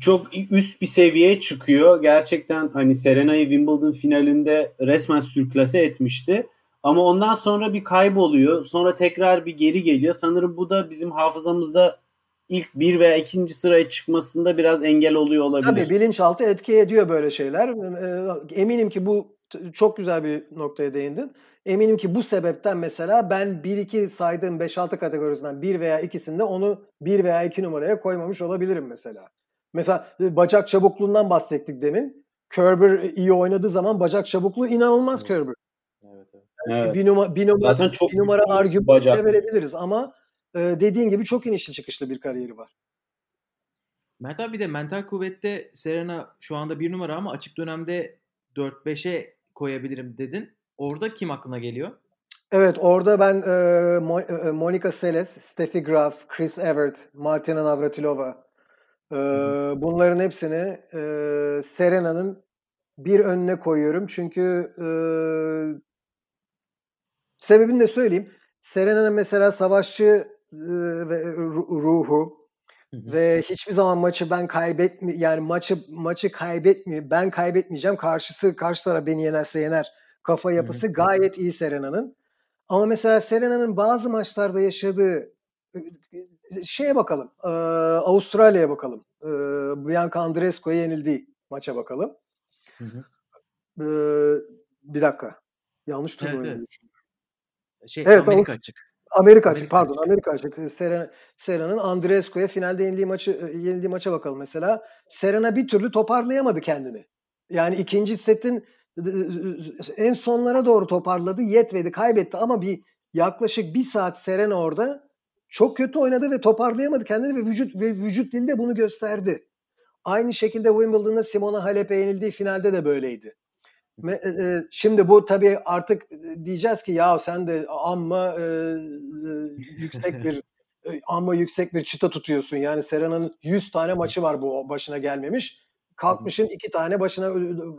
çok üst bir seviyeye çıkıyor. Gerçekten hani Serena'yı Wimbledon finalinde resmen sürklase etmişti. Ama ondan sonra bir kayboluyor. Sonra tekrar bir geri geliyor. Sanırım bu da bizim hafızamızda ilk bir veya ikinci sıraya çıkmasında biraz engel oluyor olabilir. Tabii bilinçaltı etki ediyor böyle şeyler. Ee, eminim ki bu çok güzel bir noktaya değindin. Eminim ki bu sebepten mesela ben 1-2 saydığım 5-6 kategorisinden bir veya ikisinde onu 1 veya 2 numaraya koymamış olabilirim mesela. Mesela e, bacak çabukluğundan bahsettik demin. Kerber iyi oynadığı zaman bacak çabukluğu inanılmaz evet. Kerber. Evet, evet. Evet. bir numara bir numara, Zaten çok bir numara argümanı verebiliriz ama e, dediğin gibi çok inişli çıkışlı bir kariyeri var. Mert abi bir de mental kuvvette Serena şu anda bir numara ama açık dönemde 4-5'e koyabilirim dedin. Orada kim aklına geliyor? Evet orada ben e, e, Monica Seles, Steffi Graf, Chris Evert, Martina Navratilova bunların hepsini e, Serena'nın bir önüne koyuyorum. Çünkü e, sebebini de söyleyeyim. Serena'nın mesela savaşçı ve ru- ruhu ve hiçbir zaman maçı ben kaybetmi yani maçı maçı kaybetmiyor. Ben kaybetmeyeceğim. Karşısı karşı taraf beni yenerse yener. Kafa yapısı gayet iyi Serena'nın. Ama mesela Serena'nın bazı maçlarda yaşadığı şeye bakalım. e, Avustralya'ya bakalım. E, Bianca Andreescu'ya yenildiği maça bakalım. Hı hı. E, bir dakika. Yanlış turnuva Evet, evet. Şey Evet, Amerika açık. Amerika açık pardon. Amerika açık. Serena, Serena'nın Andreescu'ya finalde yenildiği maçı yenildiği maça bakalım mesela. Serena bir türlü toparlayamadı kendini. Yani ikinci setin en sonlara doğru toparladı. Yetmedi, kaybetti ama bir yaklaşık bir saat Serena orada çok kötü oynadı ve toparlayamadı kendini ve vücut ve vücut dili de bunu gösterdi. Aynı şekilde Wimbledon'da Simona Halep'e yenildiği finalde de böyleydi. E, e, Şimdi bu tabii artık e, diyeceğiz ki ya sen de amma e, yüksek bir (laughs) amma yüksek bir çıta tutuyorsun. Yani Serena'nın 100 tane maçı var bu başına gelmemiş. Kalkmışın iki tane başına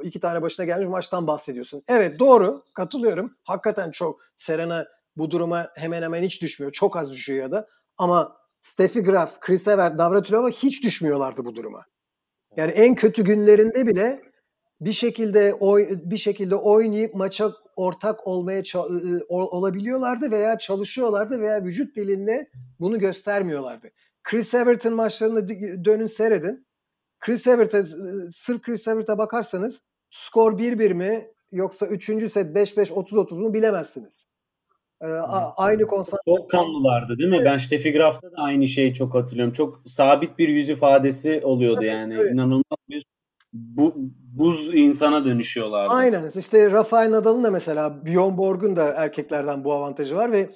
iki tane başına gelmiş maçtan bahsediyorsun. Evet doğru katılıyorum. Hakikaten çok Serena bu duruma hemen hemen hiç düşmüyor. Çok az düşüyor ya da. Ama Steffi Graf, Chris Evert, Navratilova hiç düşmüyorlardı bu duruma. Yani en kötü günlerinde bile bir şekilde oy, bir şekilde oynayıp maça ortak olmaya olabiliyorlardı veya çalışıyorlardı veya vücut dilinde bunu göstermiyorlardı. Chris Everton maçlarını dönün seyredin. Chris Evert'e ı, sırf Chris Evert'e bakarsanız skor 1-1 mi yoksa 3. set 5-5 30-30 mu bilemezsiniz. Ee, a- aynı konsantrasyon Çok kanlılardı değil mi? Ben Steffi Graf'ta da aynı şeyi çok hatırlıyorum. Çok sabit bir yüz ifadesi oluyordu yani. evet. İnanılmaz bir bu, buz insana dönüşüyorlardı. Aynen. İşte Rafael Nadal'ın da mesela Bjorn Borg'un da erkeklerden bu avantajı var ve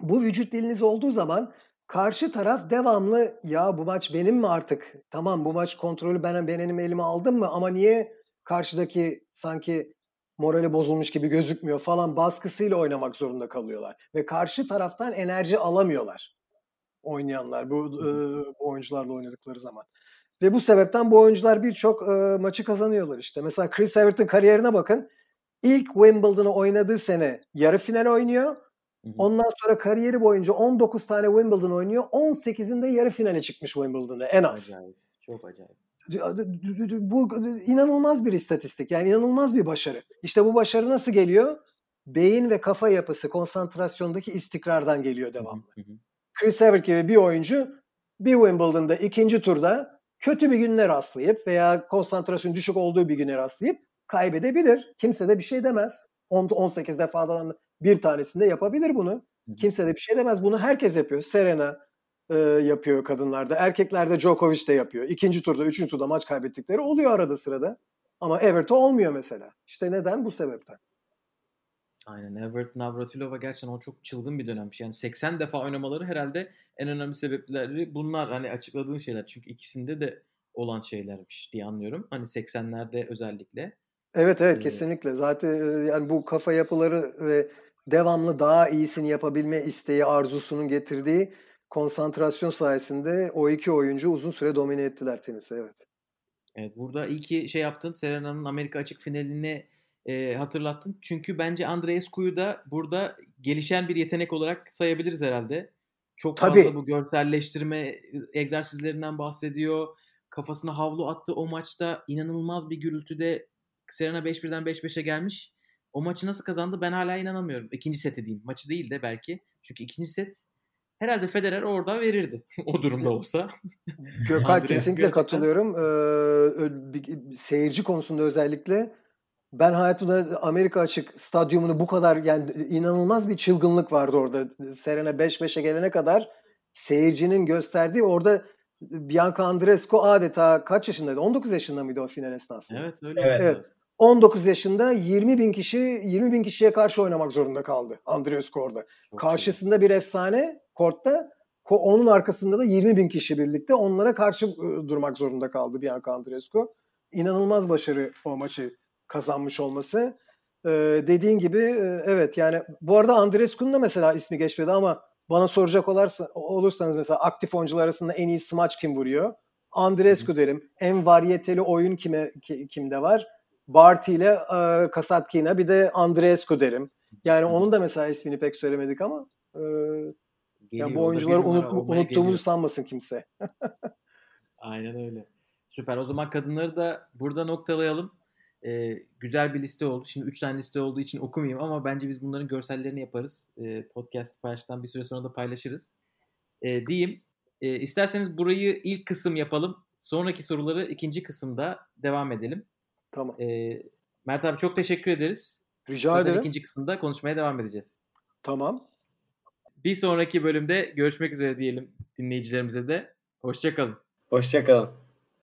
bu vücut diliniz olduğu zaman karşı taraf devamlı ya bu maç benim mi artık? Tamam bu maç kontrolü ben benim elime aldım mı ama niye karşıdaki sanki morali bozulmuş gibi gözükmüyor falan baskısıyla oynamak zorunda kalıyorlar ve karşı taraftan enerji alamıyorlar oynayanlar bu, e, bu oyuncularla oynadıkları zaman. Ve bu sebepten bu oyuncular birçok e, maçı kazanıyorlar işte. Mesela Chris Everton kariyerine bakın. İlk Wimbledon'ı oynadığı sene yarı final oynuyor. Ondan sonra kariyeri boyunca 19 tane Wimbledon oynuyor. 18'inde yarı finale çıkmış Wimbledon'da en az. Acayip. Çok acayip. Bu inanılmaz bir istatistik. Yani inanılmaz bir başarı. İşte bu başarı nasıl geliyor? Beyin ve kafa yapısı, konsantrasyondaki istikrardan geliyor devamlı. Chris Evert gibi bir oyuncu bir Wimbledon'da ikinci turda kötü bir günler rastlayıp veya konsantrasyon düşük olduğu bir güne rastlayıp kaybedebilir. Kimse de bir şey demez. 10 18 defadan bir tanesinde yapabilir bunu. Kimse de bir şey demez. Bunu herkes yapıyor. Serena e, yapıyor kadınlarda. Erkeklerde Djokovic de yapıyor. İkinci turda, üçüncü turda maç kaybettikleri oluyor arada sırada. Ama Everton olmuyor mesela. İşte neden? Bu sebepten. Aynen. Everett Navratilova gerçekten o çok çılgın bir dönemmiş. Yani 80 defa oynamaları herhalde en önemli sebepleri bunlar. Hani açıkladığın şeyler. Çünkü ikisinde de olan şeylermiş diye anlıyorum. Hani 80'lerde özellikle. Evet evet Ee, kesinlikle. Zaten yani bu kafa yapıları ve devamlı daha iyisini yapabilme isteği, arzusunun getirdiği konsantrasyon sayesinde o iki oyuncu uzun süre domine ettiler tenisi. Evet. Evet, burada iyi ki şey yaptın. Serena'nın Amerika açık finalini e, hatırlattın. Çünkü bence Andreescu'yu da burada gelişen bir yetenek olarak sayabiliriz herhalde. Çok Tabii. fazla bu görselleştirme egzersizlerinden bahsediyor. Kafasına havlu attı o maçta. inanılmaz bir gürültüde Serena 5-1'den 5-5'e gelmiş. O maçı nasıl kazandı ben hala inanamıyorum. İkinci seti diyeyim. Maçı değil de belki. Çünkü ikinci set herhalde Federer orada verirdi. (laughs) o durumda olsa. (laughs) Andreas kesinlikle gerçekten- katılıyorum. Ee, seyirci konusunda özellikle ben hayatımda Amerika açık stadyumunu bu kadar yani inanılmaz bir çılgınlık vardı orada. Serena 5-5'e gelene kadar seyircinin gösterdiği orada Bianca Andreescu adeta kaç yaşındaydı? 19 yaşında mıydı o final esnasında? Evet öyle Evet. Evet. lazım. 19 yaşında 20 bin kişi 20 bin kişiye karşı oynamak zorunda kaldı Andreescu orada. Çok Karşısında bir efsane kortta ko- onun arkasında da 20 bin kişi birlikte onlara karşı e, durmak zorunda kaldı Bianca Andreescu. İnanılmaz başarı o maçı kazanmış olması. Ee, dediğin gibi e, evet yani bu arada Andreescu'nun da mesela ismi geçmedi ama bana soracak olarsa, olursanız mesela aktif oyuncular arasında en iyi smaç kim vuruyor? Andreescu derim. En varyeteli oyun kime ki- kimde var? Barty ile e, Kasatkina bir de Andreescu derim. Yani onun da mesela ismini pek söylemedik ama e, Geliyor, o bu oyuncuları unut, unuttuğumuzu geliyor. sanmasın kimse. (laughs) Aynen öyle. Süper. O zaman kadınları da burada noktalayalım. Ee, güzel bir liste oldu. Şimdi 3 tane liste olduğu için okumayayım ama bence biz bunların görsellerini yaparız. Ee, podcast paylaştıktan bir süre sonra da paylaşırız. Ee, diyeyim. Ee, isterseniz burayı ilk kısım yapalım. Sonraki soruları ikinci kısımda devam edelim. Tamam. Ee, Mert abi çok teşekkür ederiz. Rica Zaten ederim. ikinci kısımda konuşmaya devam edeceğiz. Tamam. Bir sonraki bölümde görüşmek üzere diyelim dinleyicilerimize de. Hoşçakalın. Hoşçakalın.